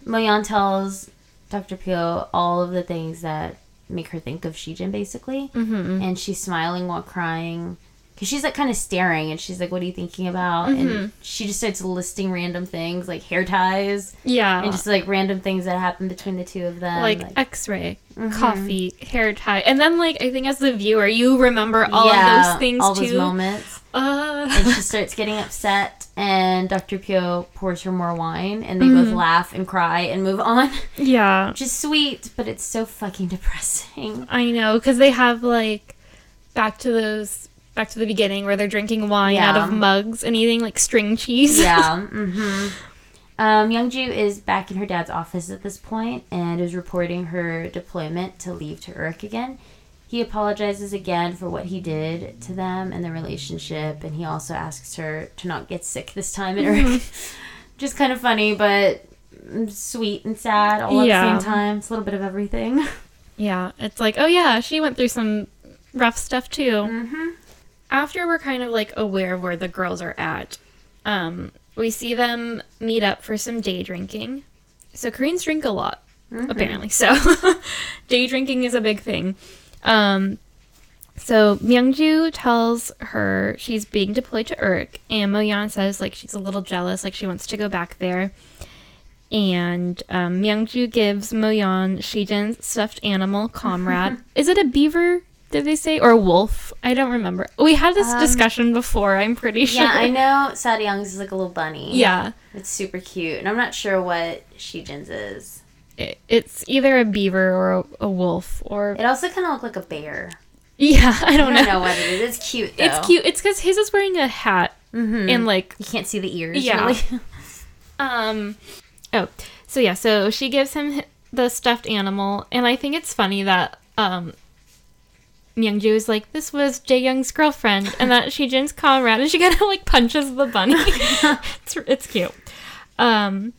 Moyeon tells Dr. Pio all of the things that make her think of Shijin, basically. mm-hmm. And she's smiling while crying. Because she's like kind of staring and she's like, What are you thinking about? Mm-hmm. And she just starts listing random things like hair ties yeah and just like random things that happen between the two of them. like, x-ray coffee hair tie and then like i think as the viewer you remember all yeah, of those things all too those moments. uh and she starts getting upset and dr pio pours her more wine and they both laugh and cry and move on yeah which is sweet but it's so fucking depressing I know because they have like back to those back to the beginning where they're drinking wine out of mugs and eating like string cheese. yeah mm-hmm um, Youngju is back in her dad's office at this point and is reporting her deployment to leave to Urk again. He apologizes again for what he did to them and the relationship, and he also asks her to not get sick this time. And just kind of funny, but sweet and sad all Yeah. at the same time. It's a little bit of everything. Yeah, it's like, oh yeah, she went through some rough stuff too. Mm-hmm. After we're kind of like aware of where the girls are at, um, we see them meet up for some day drinking. So Koreans drink a lot, apparently. So day drinking is a big thing. Um, so Myungju tells her she's being deployed to Urk, and Moyeon says like she's a little jealous, like she wants to go back there. And um, Myungju gives Moyeon Shijin's stuffed animal, Comrade. Is it a beaver? Did they say or wolf? I don't remember. We had this discussion before. I'm pretty sure. Yeah, I know Sadyong's is like a little bunny. Yeah, It's super cute. And I'm not sure what Shijin's is. it, it's either a beaver or a, a wolf or It also kind of looked like a bear. yeah. I I don't don't know. know what it is. It's cute though. It's cute. It's because his is wearing a hat Mm-hmm. and like You can't see the ears. Yeah. Really. Um. Oh, so yeah. So she gives him the stuffed animal, and I think it's funny that um, Myungju is like, "This was Daeyoung's girlfriend," and that Shijin's comrade, and she kind of like punches the bunny. it's it's cute. Um,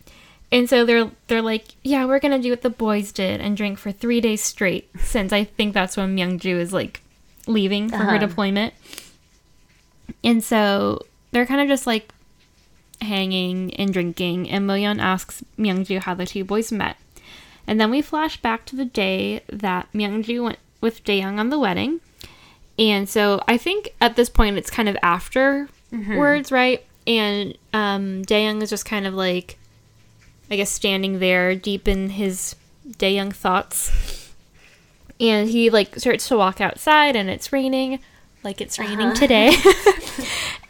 and so they're they're like, "Yeah, we're gonna do what the boys did and drink for three days straight." Since I think that's when Myungju is like leaving for her Uh-huh. deployment, and so they're kind of just like hanging and drinking, and Moyeon asks Myungju how the two boys met. And then we flash back to the day that Myungju went with Daeyoung on the wedding. And so I think at this point it's kind of afterwards, right? And um, is just kind of like, I guess, standing there deep in his Daeyoung thoughts. And he like starts to walk outside, and it's raining, like it's raining Uh-huh. today.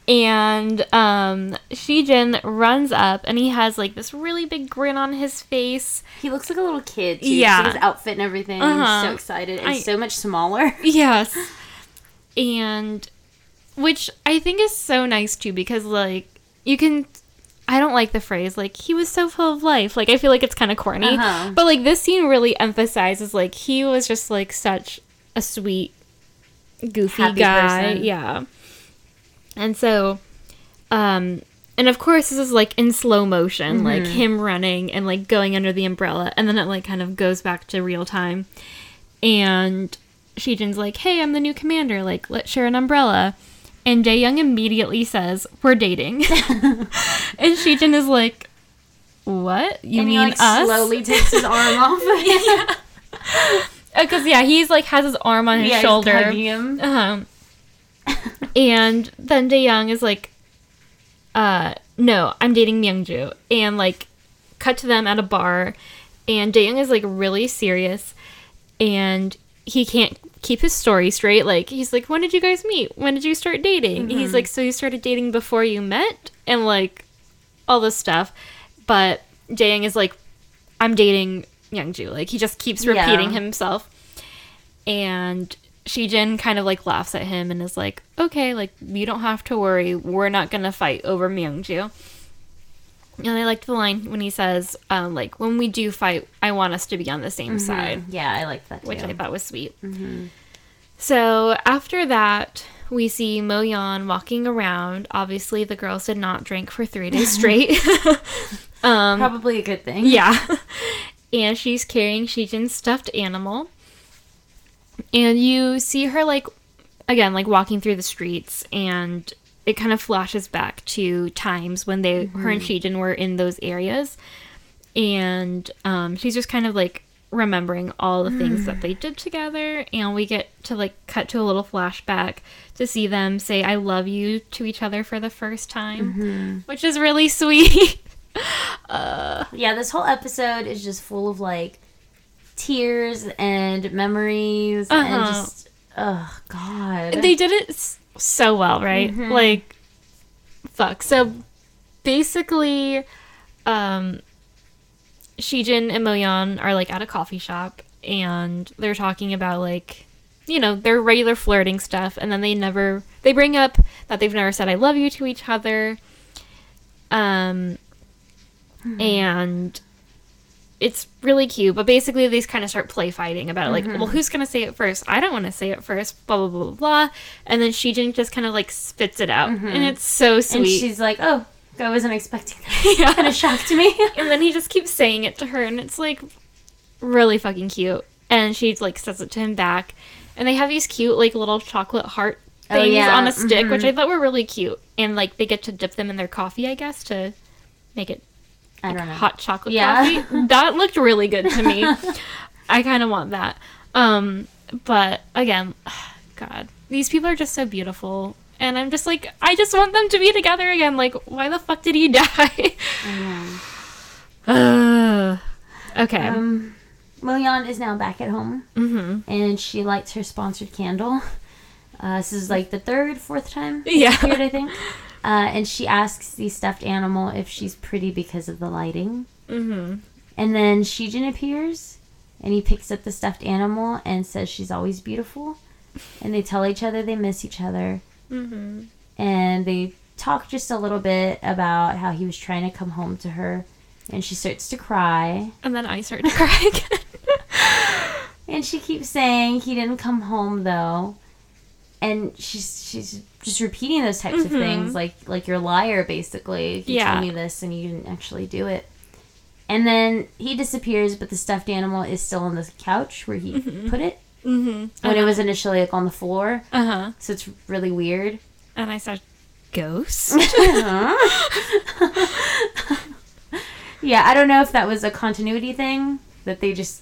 and um Shijin runs up and he has like this really big grin on his face. He looks like a little kid. Too. Yeah. His outfit and everything. Uh-huh. He's so excited and I- so much smaller. Yes. And which I think is so nice too because like you can I don't like the phrase like he was so full of life. Like I feel like it's kind of corny. Uh-huh. But like this scene really emphasizes like he was just like such a sweet goofy Happy guy. person. Yeah. And so um and of course this is like in slow motion, like Mm-hmm. him running and like going under the umbrella and then it like kind of goes back to real time. And Shijin's like, "Hey, I'm the new commander. Like, let's share an umbrella." And Daeyoung immediately says, "We're dating." and Shijin is like, "What? You and mean he like us?" slowly takes his arm off. Because yeah, he's like has his arm on his yeah, he's shoulder. hugging him. Uh-huh. And then Daeyoung is like, uh, no, I'm dating Myungju. And like, cut to them at a bar. And Daeyoung is like really serious. And he can't keep his story straight. Like, he's like, when did you guys meet? When did you start dating? And He's like, so you started dating before you met? And like, all this stuff. But Daeyoung is like, I'm dating Myungju. Like, he just keeps Yeah. repeating himself. And Shijin kind of like laughs at him and is like, okay, like, you don't have to worry. We're not going to fight over Myungju. And I liked the line when he says, um, like, when we do fight, I want us to be on the same mm-hmm. side Yeah, I like that too. which I thought was sweet. Mm-hmm. So after that, we see Moyeon walking around. Obviously, the girls did not drink for three days straight. Um, Probably a good thing. yeah. And she's carrying Shijin's stuffed animal. And you see her, like, again, like walking through the streets, and it kind of flashes back to times when they, her and mm-hmm. Shijin were in those areas. And um, she's just kind of like remembering all the things that mm. they did together. And we get to like cut to a little flashback to see them say, I love you to each other for the first time, mm-hmm. which is really sweet. Yeah, this whole episode is just full of like tears and memories and Uh-huh. just oh god. they did it so well, right? Like, fuck. So basically, um, Shijin and Moyeon are like at a coffee shop and they're talking about like, you know, their regular flirting stuff, and then they never they bring up that they've never said I love you to each other. Um, and it's really cute. But basically, they kind of start play fighting about it. Like, Mm-hmm. well, who's gonna say it first? I don't want to say it first. Blah blah blah blah blah. And then Shijin just kind of like spits it out, and it's so sweet. And she's like, "Oh, I wasn't expecting that." yeah. kind of shocked me. and then he just keeps saying it to her, and it's like really fucking cute. And she like says it to him back, and they have these cute like little chocolate heart Oh, things yeah. on a stick, which Mhm. I thought were really cute. And like they get to dip them in their coffee, I guess, to make it I don't know. hot chocolate Yeah. coffee. That looked really good to me. I kind of want that. Um, but again, God, these people are just so beautiful. And I'm just like, I just want them to be together again. Like, why the fuck did he die? Okay. Um, Moyeon is now back at home, hmm and she lights her sponsored candle. Uh, this is like the third, fourth time Yeah. period, I think. Uh, and she asks the stuffed animal if she's pretty because of the lighting. hmm And then Shijin appears, and he picks up the stuffed animal and says she's always beautiful. And they tell each other they miss each other. hmm And they talk just a little bit about how he was trying to come home to her. And she starts to cry. And then I start to cry again. And she keeps saying he didn't come home though. And she's she's just repeating those types of Mhm. things like like you're a liar basically. If you Yeah. told me this and you didn't actually do it. And then he disappears, but the stuffed animal is still on the couch where he put it hmm when it was initially like on the floor. Uh huh. So it's really weird. And I said, ghost. yeah, I don't know if that was a continuity thing that they just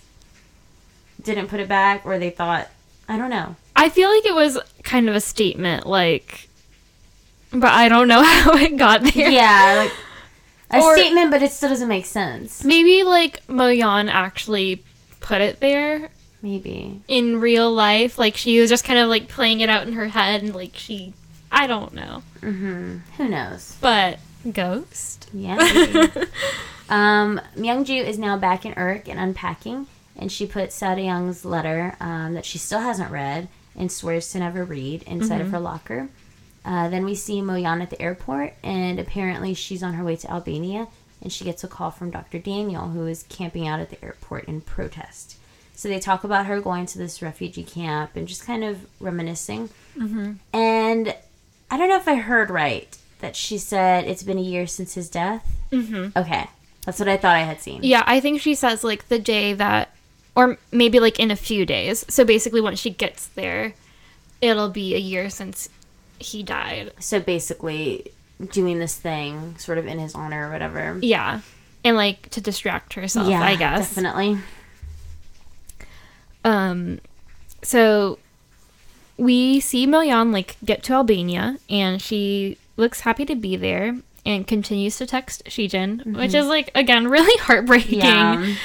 didn't put it back or they thought I don't know. I feel like it was kind of a statement, like, but I don't know how it got there. Yeah, like a Or- statement, but it still doesn't make sense. Maybe like Moyeon actually put it there Maybe. in real life. Like she was just kind of like playing it out in her head, and like she, I don't know, hmm Who knows? but ghost. Yeah. um, Myungju is now back in Urk and unpacking, and she puts Seo Daeyoung's letter um, that she still hasn't read and swears to never read inside of her locker. Uh, then we see Moyeon at the airport, and apparently she's on her way to Albania, and she gets a call from Dr. Daniel, who is camping out at the airport in protest. So they talk about her going to this refugee camp and just kind of reminiscing. And I don't know if I heard right that she said it's been a year since his death. Mm-hmm. Okay, that's what I thought I had seen. Yeah, I think she says like the day that, or maybe like in a few days. So basically, once she gets there, it'll be a year since he died. So basically, doing this thing sort of in his honor or whatever. Yeah, and like to distract herself, yeah, I guess. definitely. Um, so we see Moyeon like get to Albania, and she looks happy to be there, and continues to text Shijin, which is like again really heartbreaking. Yeah.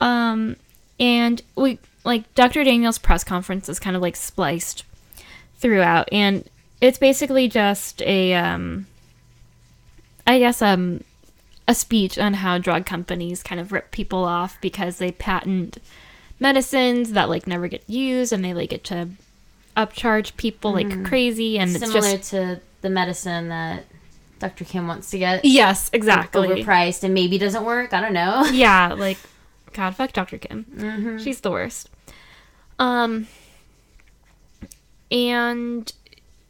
Um, and we like Dr. Daniel's press conference is kind of like spliced throughout, and it's basically just a um, I guess um, a speech on how drug companies kind of rip people off because they patent medicines that like never get used, and they like get to upcharge people like crazy, and it's Similar just to the medicine that Dr. Kim wants to get. yes, exactly. Overpriced and maybe doesn't work. I don't know. yeah, like God, fuck Dr. Kim. Mm-hmm. She's the worst. Um, and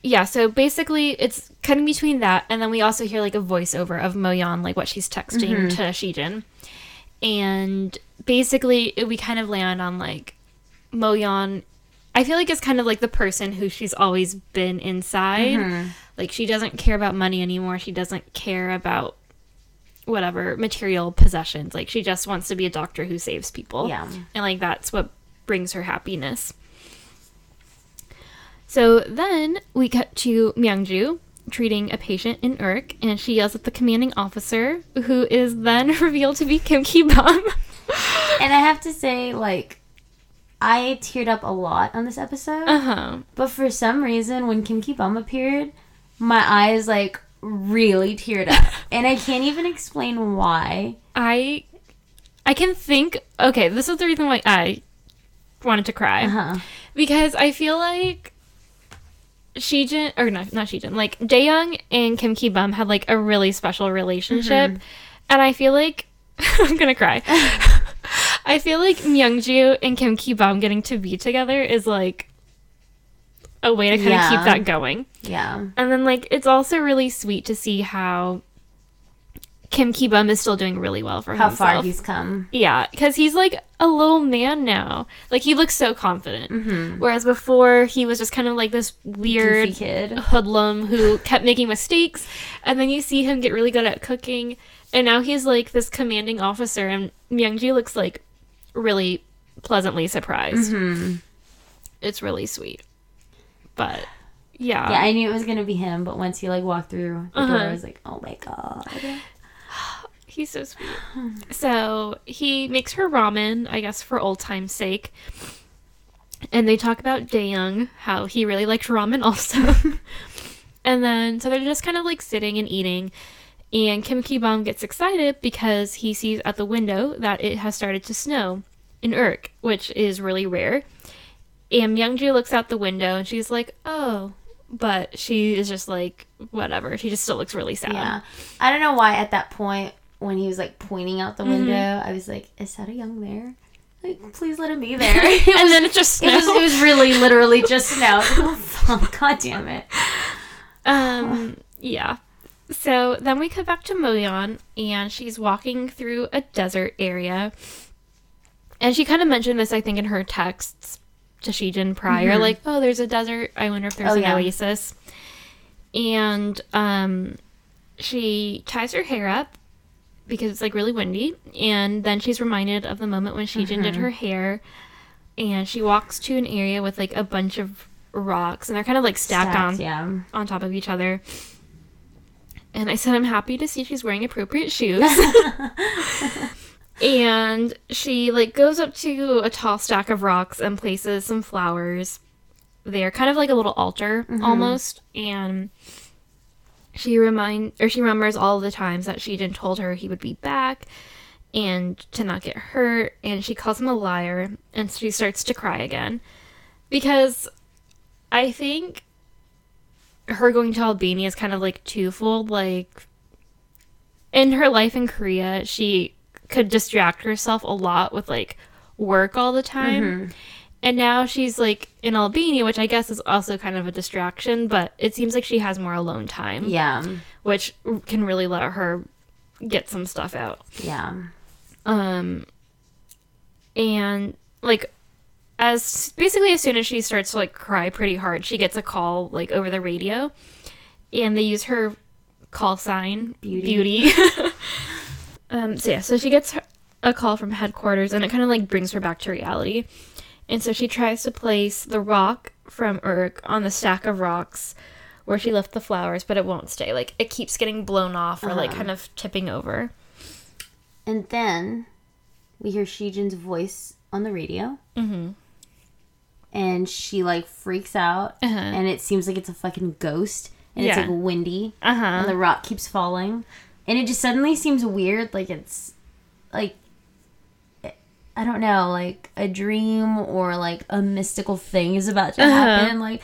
yeah, so basically it's cutting between that, and then we also hear like a voiceover of Moyeon, like what she's texting to Shijin, and basically we kind of land on like Moyeon. I feel like it's kind of like the person who she's always been inside. Like she doesn't care about money anymore. She doesn't care about whatever material possessions. Like she just wants to be a doctor who saves people. Yeah. And like that's what brings her happiness. So then we cut to Myungju treating a patient in Urk, and she yells at the commanding officer, who is then revealed to be Kim Ki Bum. And I have to say, like, I teared up a lot on this episode. uh huh. But for some reason, when Kim Ki Bum appeared, my eyes like really teared up, and I can't even explain why. I I can think. Okay, this is the reason why I wanted to cry Uh-huh. because I feel like Shijin or not not Shijin like Daeyoung and Kim Ki Bum had like a really special relationship, and I feel like I'm gonna cry. I feel like Myungju and Kim Ki Bum getting to be together is like a way to kind of Yeah. keep that going. Yeah. And then like it's also really sweet to see how Kim Ki Bum is still doing really well for How himself. far he's come. Yeah, because he's like a little man now. Like he looks so confident. Mm-hmm. Whereas before he was just kind of like this weird Goofy kid. hoodlum who kept making mistakes. And then you see him get really good at cooking. And now he's like this commanding officer. And Myungju looks like really pleasantly surprised. Mm-hmm. It's really sweet. But yeah. Yeah, I knew it was gonna be him, but once he like walked through the door, Uh-huh. I was like, oh my god. He's so sweet. So he makes her ramen, I guess, for old time's sake. And they talk about Daeyoung, how he really liked ramen also. and then, so they're just kind of like sitting and eating. And Kim Ki Bum gets excited because he sees at the window that it has started to snow in Urk, which is really rare. And Myungju looks out the window and she's like, oh. But she is just like, whatever. She just still looks really sad. Yeah. I don't know why at that point when he was like pointing out the Mm-hmm. window, I was like, is that a young there? Like, please let him be there. and then it just It was, it was really literally just snow. I was like, oh, God damn it. Um, yeah. So then we come back to Moyeon, and she's walking through a desert area. And she kind of mentioned this, I think, in her texts to Shijin prior, like, "Oh, there's a desert. I wonder if there's Oh, an yeah. oasis." And um, she ties her hair up because it's like really windy, and then she's reminded of the moment when Shijin did her hair, and she walks to an area with like a bunch of rocks, and they're kind of like stacked, on Yeah. on top of each other. And I said, I'm happy to see she's wearing appropriate shoes. and she like goes up to a tall stack of rocks and places some flowers there, kind of like a little altar mm-hmm. almost. And she remind or she remembers all the times that Shijin told her he would be back and to not get hurt. And she calls him a liar, and she starts to cry again because I think her going to Albania is kind of like twofold. Like in her life in Korea, she could distract herself a lot with like work all the time. And now she's like in Albania, which I guess is also kind of a distraction, but it seems like she has more alone time, Yeah. which can really let her get some stuff out. Yeah. Um, and like, as basically as soon as she starts to like cry pretty hard, she gets a call like over the radio, and they use her call sign Beauty. Beauty. um, so yeah, so she gets her- a call from headquarters, and it kind of like brings her back to reality. And so she tries to place the rock from Urk on the stack of rocks where she left the flowers, but it won't stay. Like it keeps getting blown off or like kind of tipping over. And then we hear Shijin's voice on the radio. Mm-hmm. And she like freaks out. Uh-huh. And it seems like it's a fucking ghost. And Yeah. it's like windy. Uh huh. And the rock keeps falling. And it just suddenly seems weird. Like it's like, I don't know, like a dream or like a mystical thing is about to Uh-huh. happen. Like,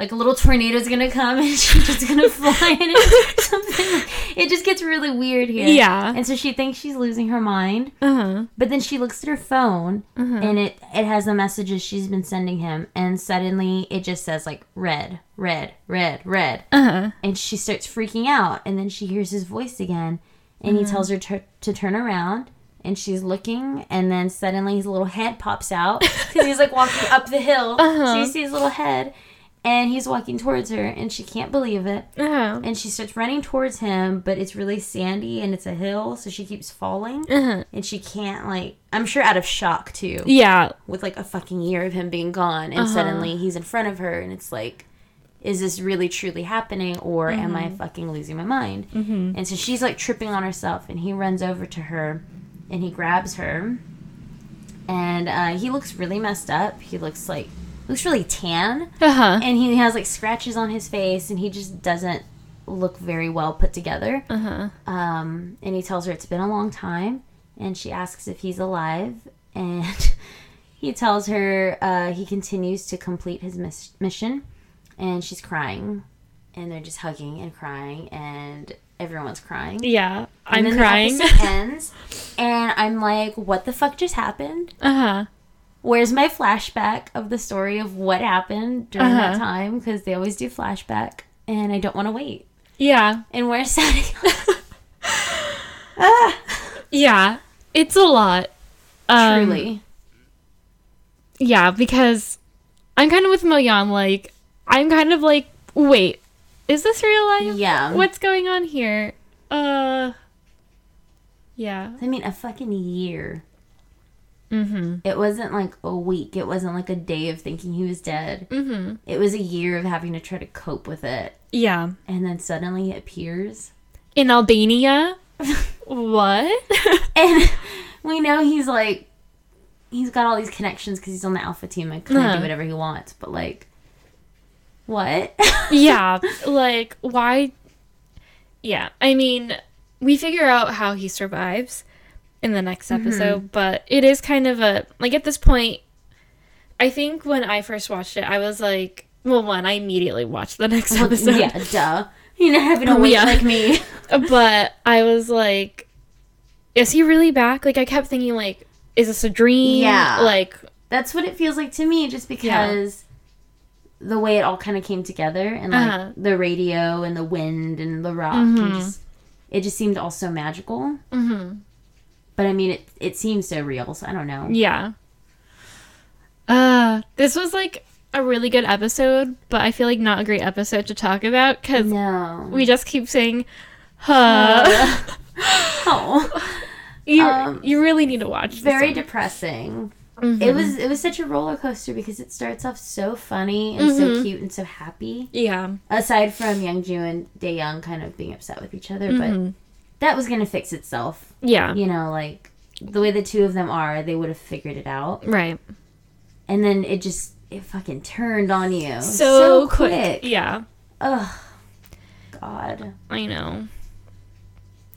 like a little tornado's gonna come and she's just gonna fly in it something. It just gets really weird here. Yeah. And so she thinks she's losing her mind. Uh huh. But then she looks at her phone Uh-huh. and it it has the messages she's been sending him and suddenly it just says like red, red, red, red. Uh huh. And she starts freaking out and then she hears his voice again and he tells her to, to turn around and she's looking and then suddenly his little head pops out cuz he's like walking up the hill. So you see his little head and he's walking towards her and she can't believe it Uh huh. and she starts running towards him but it's really sandy and it's a hill so she keeps falling Uh-huh. and she can't like i'm sure out of shock too Yeah. with like a fucking year of him being gone and Uh-huh. suddenly he's in front of her and it's like is this really truly happening or am i fucking losing my mind mm-hmm. and so she's like tripping on herself and he runs over to her and he grabs her and uh, he looks really messed up he looks like looks really tan Uh huh. and he has like scratches on his face and he just doesn't look very well put together Uh huh. um, and he tells her it's been a long time and she asks if he's alive and he tells her uh, he continues to complete his mis- mission and she's crying and they're just hugging and crying and everyone's crying Yeah. I'm and then crying. the episode ends and I'm like, what the fuck just happened? Uh huh. Where's my flashback of the story of what happened during that Uh-huh. time? Because they always do flashback, and I don't want to wait. Yeah. And where's Sadie? Yeah. It's a lot. Um, Truly. Yeah, because I'm kind of with Moyeon. Like, I'm kind of like, wait, is this real life? Yeah. What's going on here? Uh. Yeah. I mean, a fucking year. Mm-hmm. It wasn't like a week. It wasn't like a day of thinking he was dead. Mm-hmm. It was a year of having to try to cope with it. Yeah. And then suddenly it appears. In Albania. what? And we know he's like, he's got all these connections because he's on the Alpha team and can Uh-huh. do whatever he wants. But like, what? yeah. Like, why? Yeah. I mean, we figure out how he survives in the next episode, but it is kind of a like at this point. I think when I first watched it, I was like, well, one, I immediately watched the next episode. yeah, duh. You're not having Oh, wait yeah. like me. but I was like, is he really back? Like, I kept thinking, like, is this a dream? Yeah. Like, That's what it feels like to me, just because the way it all kind of came together and like Uh-huh. the radio and the wind and the rock and just it just seemed all so magical. mhm. But I mean, it it seems so real, so I don't know. yeah. Uh, this was like a really good episode, but I feel like not a great episode to talk about because No. we just keep saying, huh. oh, you, um, you really need to watch this very depressing. Mhm. It was it was such a roller coaster because it starts off so funny and so Mhm. cute and so happy. Yeah. Aside from Youngju and Daeyoung kind of being upset with each other, Mhm. but that was gonna fix itself. Yeah. You know, like the way the two of them are, they would have figured it out. Right. And then it just it fucking turned on you So, quick. Yeah. Ugh, God. I know.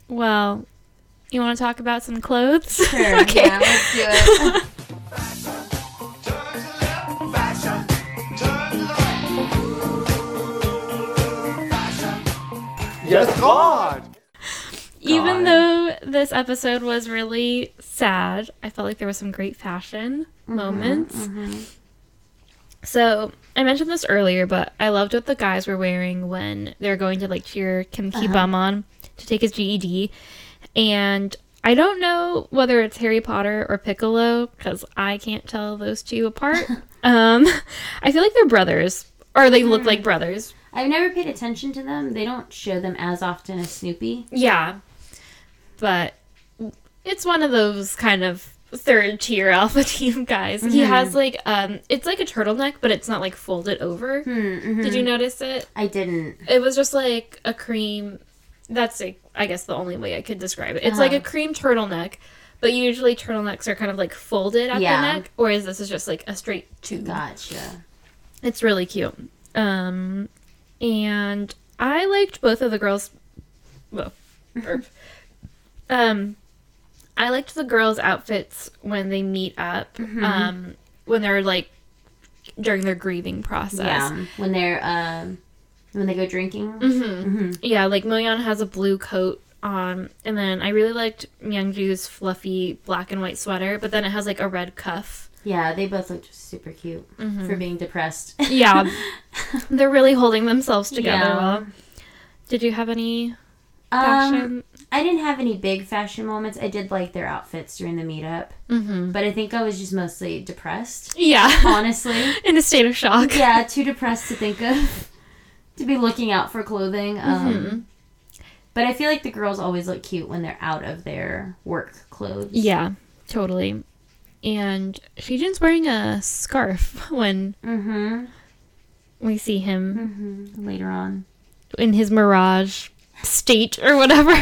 Well, you want to talk about some clothes? Sure. Yeah, let's do it. Yes, God. Even though this episode was really sad, I felt like there was some great fashion Mm-hmm, moments. So I mentioned this earlier, but I loved what the guys were wearing when they're going to like cheer Kim Ki Uh-huh. Bum on to take his GED, and I don't know whether it's Harry Potter or Piccolo because I can't tell those two apart. um, I feel like they're brothers, or they look Hmm. like brothers. I've never paid attention to them. They don't show them as often as Snoopy. Yeah. But it's one of those kind of third tier alpha team guys. He Mm-hmm. has like um it's like a turtleneck, but it's not like folded over. Hmm, Did you notice it? I didn't. It was just like a cream that's like I guess the only way I could describe it. It's like a Uh-huh. cream turtleneck, but usually turtlenecks are kind of like folded at Yeah. the neck, whereas this is just like a straight tube. Gotcha. It's really cute. Um, and I liked both of the girls. Well, burp. um, I liked the girls' outfits when they meet up. Mm-hmm. Um, when they're like during their grieving process. Yeah. When they're um when they go drinking. hmm Yeah, like Moyeon has a blue coat on, and then I really liked Myungju's fluffy black and white sweater, but then it has like a red cuff. Yeah, they both looked super cute for being depressed. Yeah, they're really holding themselves together Yeah. well. Did you have any Um. I didn't have any big fashion moments. I did like their outfits during the meetup, mm-hmm. but I think I was just mostly depressed. Yeah, Honestly, in a state of shock. yeah, too depressed to think of to be looking out for clothing. Um, But I feel like the girls always look cute when they're out of their work clothes. Yeah, totally. And Shijin's wearing a scarf when Mm-hmm. we see him mm-hmm. Later on. in his mirage state or whatever.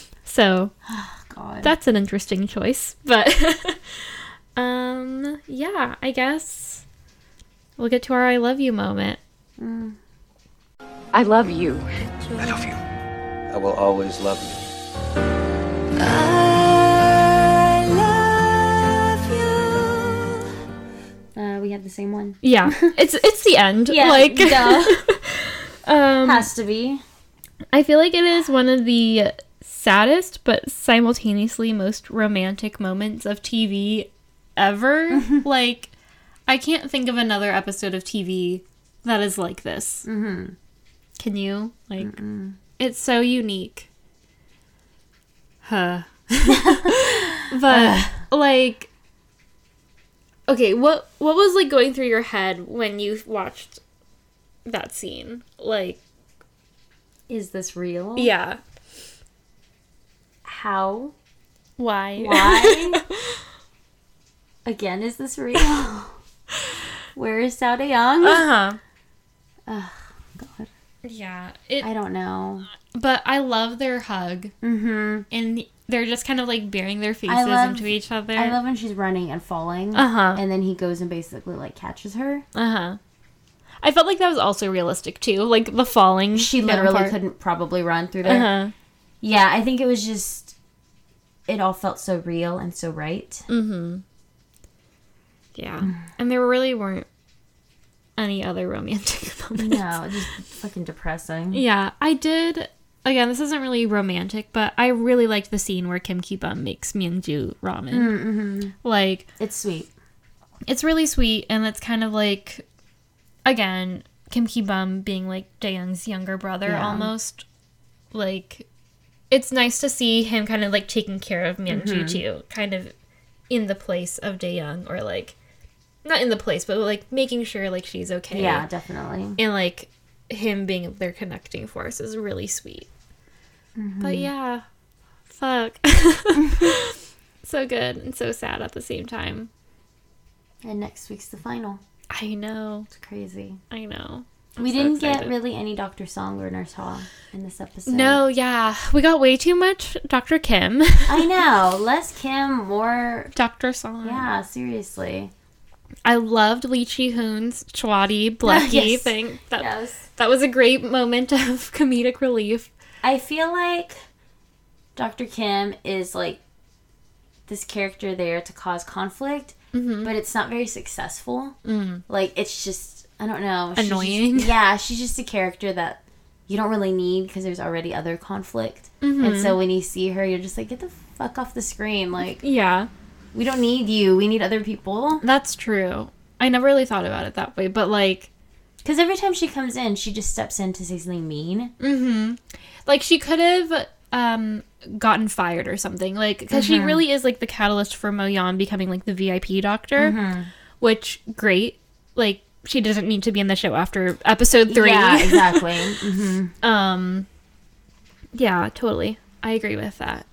so God. that's an interesting choice. But um yeah, I guess we'll get to our I love you moment. I love you. I love you. I will always love you. uh, we have the same one. Yeah. It's it's the end. Yeah, like duh. um Has to be. I feel like it is one of the saddest but simultaneously most romantic moments of TV ever. like, I can't think of another episode of TV that is like this. Mm-hmm. Can you? Like, it's so unique. Huh. but like, okay, what what was like going through your head when you watched that scene? Like, Is this real? yeah, How? why? Why? Again, is this real? Where is Sao Young? Uh huh. God. Yeah. It. I don't know. but I love their hug, Mm-hmm. and they're just kind of like bearing their faces love- into each other. I love when she's running and falling. Uh-huh. And then he goes and basically like catches her. Uh huh. I felt like that was also realistic too, like the falling. She literally part. couldn't probably run through there. Uh huh. Yeah, I think it was just it all felt so real and so right. Mm-hmm. Yeah, and there really weren't any other romantic moments. No, just fucking depressing. Yeah, I did. Again, this isn't really romantic, but I really liked the scene where Kim Ki Bum makes Myungju ramen. Mm-hmm. Like, It's sweet. it's really sweet, and it's kind of like, again, Kim Ki Bum being like Daeyoung's younger brother Yeah. almost. Like, it's nice to see him kind of like taking care of Myungju Mm-hmm. too, kind of in the place of Daeyoung, or like, not in the place, but like making sure like she's okay. Yeah, definitely. and like him being their connecting force is really sweet. Mm-hmm. But yeah, fuck, so good and so sad at the same time. And next week's the final. I know, It's crazy. I know. I'm we so didn't get really any Dr. Song or Nurse Ha in this episode. No, yeah, we got way too much Dr. Kim, I know. Less Kim, more. Dr. Song. Yeah, seriously. I loved Lee Chi Hoon's Chwati Blecky Yes. thing. That Yes. that was a great moment of comedic relief. I feel like Dr. Kim is like this character there to cause conflict, Mm-hmm. but it's not very successful. Like it's just I don't know she's Annoying. yeah, she's just a character that you don't really need because there's already other conflict, Mm-hmm. and so when you see her, you're just like get the fuck off the screen. Like Yeah, we don't need you. We need other people. that's true. I never really thought about it that way, but like. Because every time she comes in, she just steps in to say something mean. Mm-hmm. Like she could have um gotten fired or something. Like because Mm-hmm. she really is like the catalyst for Moyeon becoming like the VIP doctor, Mm-hmm. which great. Like she doesn't need to be in the show after episode three. Yeah, exactly. hmm um. Yeah, totally. I agree with that.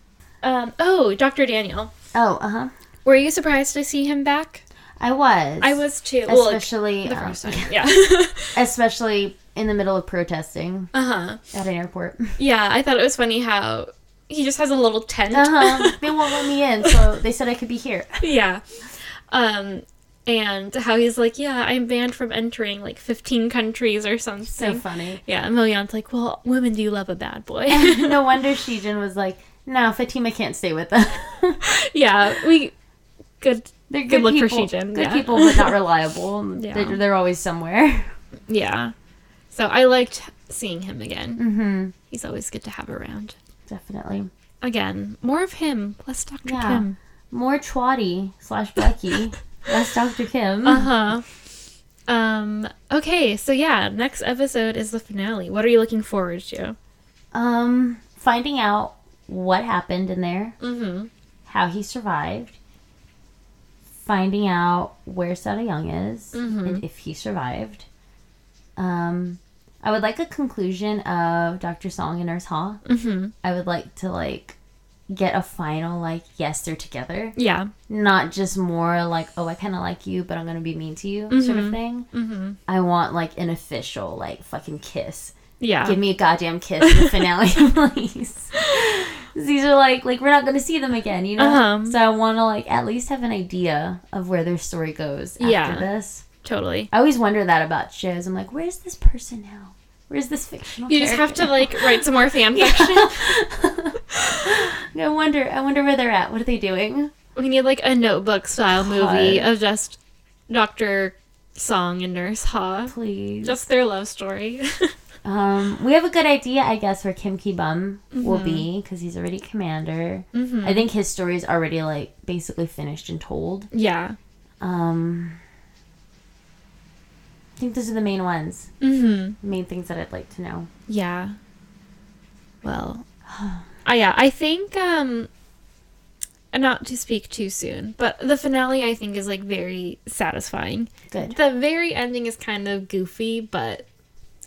Um. Oh, Dr. Daniel. Oh, uh huh. Were you surprised to see him back? I was. I was too. Well, like, especially the um, first time. Yeah. especially in the middle of protesting uh huh. at an airport. Yeah, I thought it was funny how he just has a little tent. Uh-huh. they won't let me in, so they said I could be here. yeah. Um, and how he's like, yeah, I'm banned from entering like 15 countries or something. So funny. Yeah, and like, well, women do you love a bad boy. no wonder Shijin was like, "No, Fatima can't stay with them. yeah, we good. They're Good good, look for people, Shijin, Good yeah. people, but not reliable. Yeah. they're, they're always somewhere." Yeah. So I liked seeing him again. Mm-hmm. He's always good to have around. Definitely. Again, more of him, less Dr. Yeah. Kim. More Twatty slash Becky. less Dr. Kim. Uh huh. Um. Okay. So yeah, next episode is the finale. What are you looking forward to? Um, finding out what happened in there, Mm-hmm. how he survived, finding out where Seo Daeyoung is, Mm-hmm. and if he survived. Um, I would like a conclusion of Dr. Song and Nurse Ha. Mm-hmm. I would like to like get a final like yes they're together, Yeah. not just more like oh I kind of like you but I'm gonna be mean to you sort of thing. Mm-hmm. I want like an official like fucking kiss. Yeah. Give me a goddamn kiss in the finale, please. These are like like we're not gonna see them again, you know. Uh-huh. So I want to like at least have an idea of where their story goes after Yeah. this. Totally. I always wonder that about shows. I'm like, where's this person now? Where's this fictional? You just have to like write some more fan fiction. I wonder. I wonder where they're at. What are they doing? We need like a notebook style movie of just Doctor Song and Nurse Ha. Please. Just their love story. Um, we have a good idea, I guess, where Kim Ki Bum will Mm-hmm. be because he's already commander. I think his story is already like basically finished and told. yeah. Um, I think those are the main ones, Mm-hmm. main things that I'd like to know. Yeah. Well, uh, yeah, I think um not to speak too soon, but the finale I think is like very satisfying. Good. The very ending is kind of goofy, but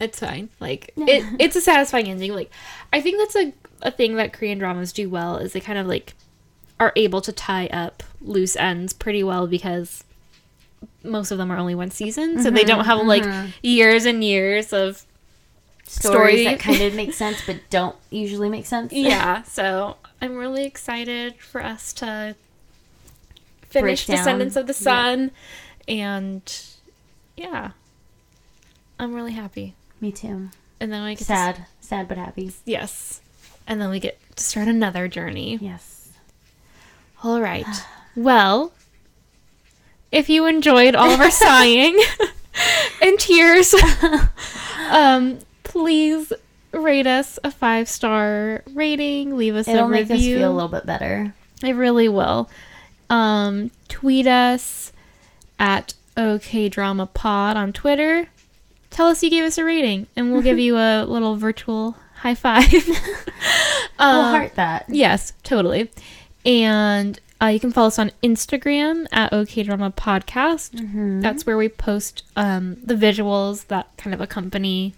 it's fine. Like it it's a satisfying ending. Like I think that's a a thing that Korean dramas do well is they kind of like are able to tie up loose ends pretty well because most of them are only one season, so they mm-hmm, don't have like mm-hmm. years and years of Stories Story. that kind of make sense but don't usually make sense. yeah so i'm really excited for us to finish descendants of the Yeah. sun and yeah i'm really happy Me too. and then we get to- Sad. Sad but happy. yes and then we get to start another journey Yes. all right well if you enjoyed all of our sighing and tears um please rate us a five star rating leave us It'll a make review us feel a little bit better. I really will. Um, tweet us at OK Drama Pod on Twitter. Tell us you gave us a rating, and we'll give you a little virtual high five. We'll um, heart that. yes, totally. And uh, you can follow us on Instagram at OK Drama Podcast. Mm-hmm. That's where we post um, the visuals that kind of accompany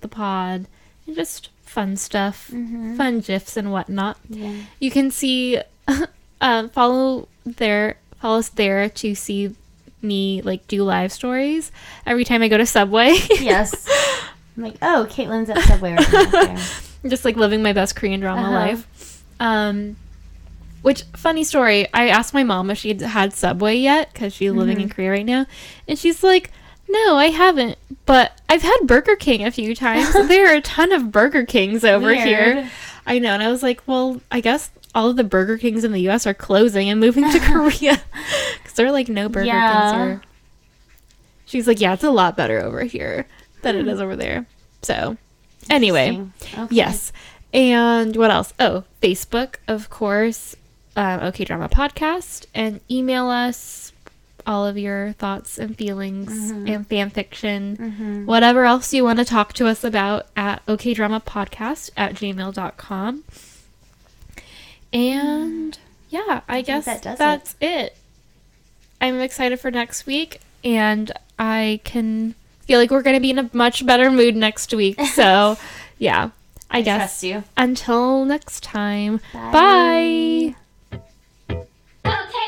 the pod and just fun stuff, fun gifs and whatnot Yeah. you can see uh, follow there follow us there to see me like do live stories every time i go to subway Yes. I'm like, oh, Caitlin's at Subway right now. Just like living my best korean drama Uh-huh. life um which funny story i asked my mom if she'd had subway yet because she's living in Mm-hmm. korea right now and she's like no i haven't but i've had burger king a few times there are a ton of burger kings over here I know, and I was like, well, I guess all of the Burger Kings in the U.S. are closing and moving to Korea because there are like no Burger Yeah. Kings here. She's like, yeah, it's a lot better over here than it is over there. So, anyway, Okay. yes. And what else? Oh, Facebook, of course. Um, okay, Drama Podcast, and email us all of your thoughts and feelings and fan fiction, whatever else you want to talk to us about at okdramapodcast at gmail.com. And yeah, I, guess that does it. that's it. I'm excited for next week, and I can feel like we're going to be in a much better mood next week. So, yeah, I, I guess trust you. until next time, Bye. bye. Okay.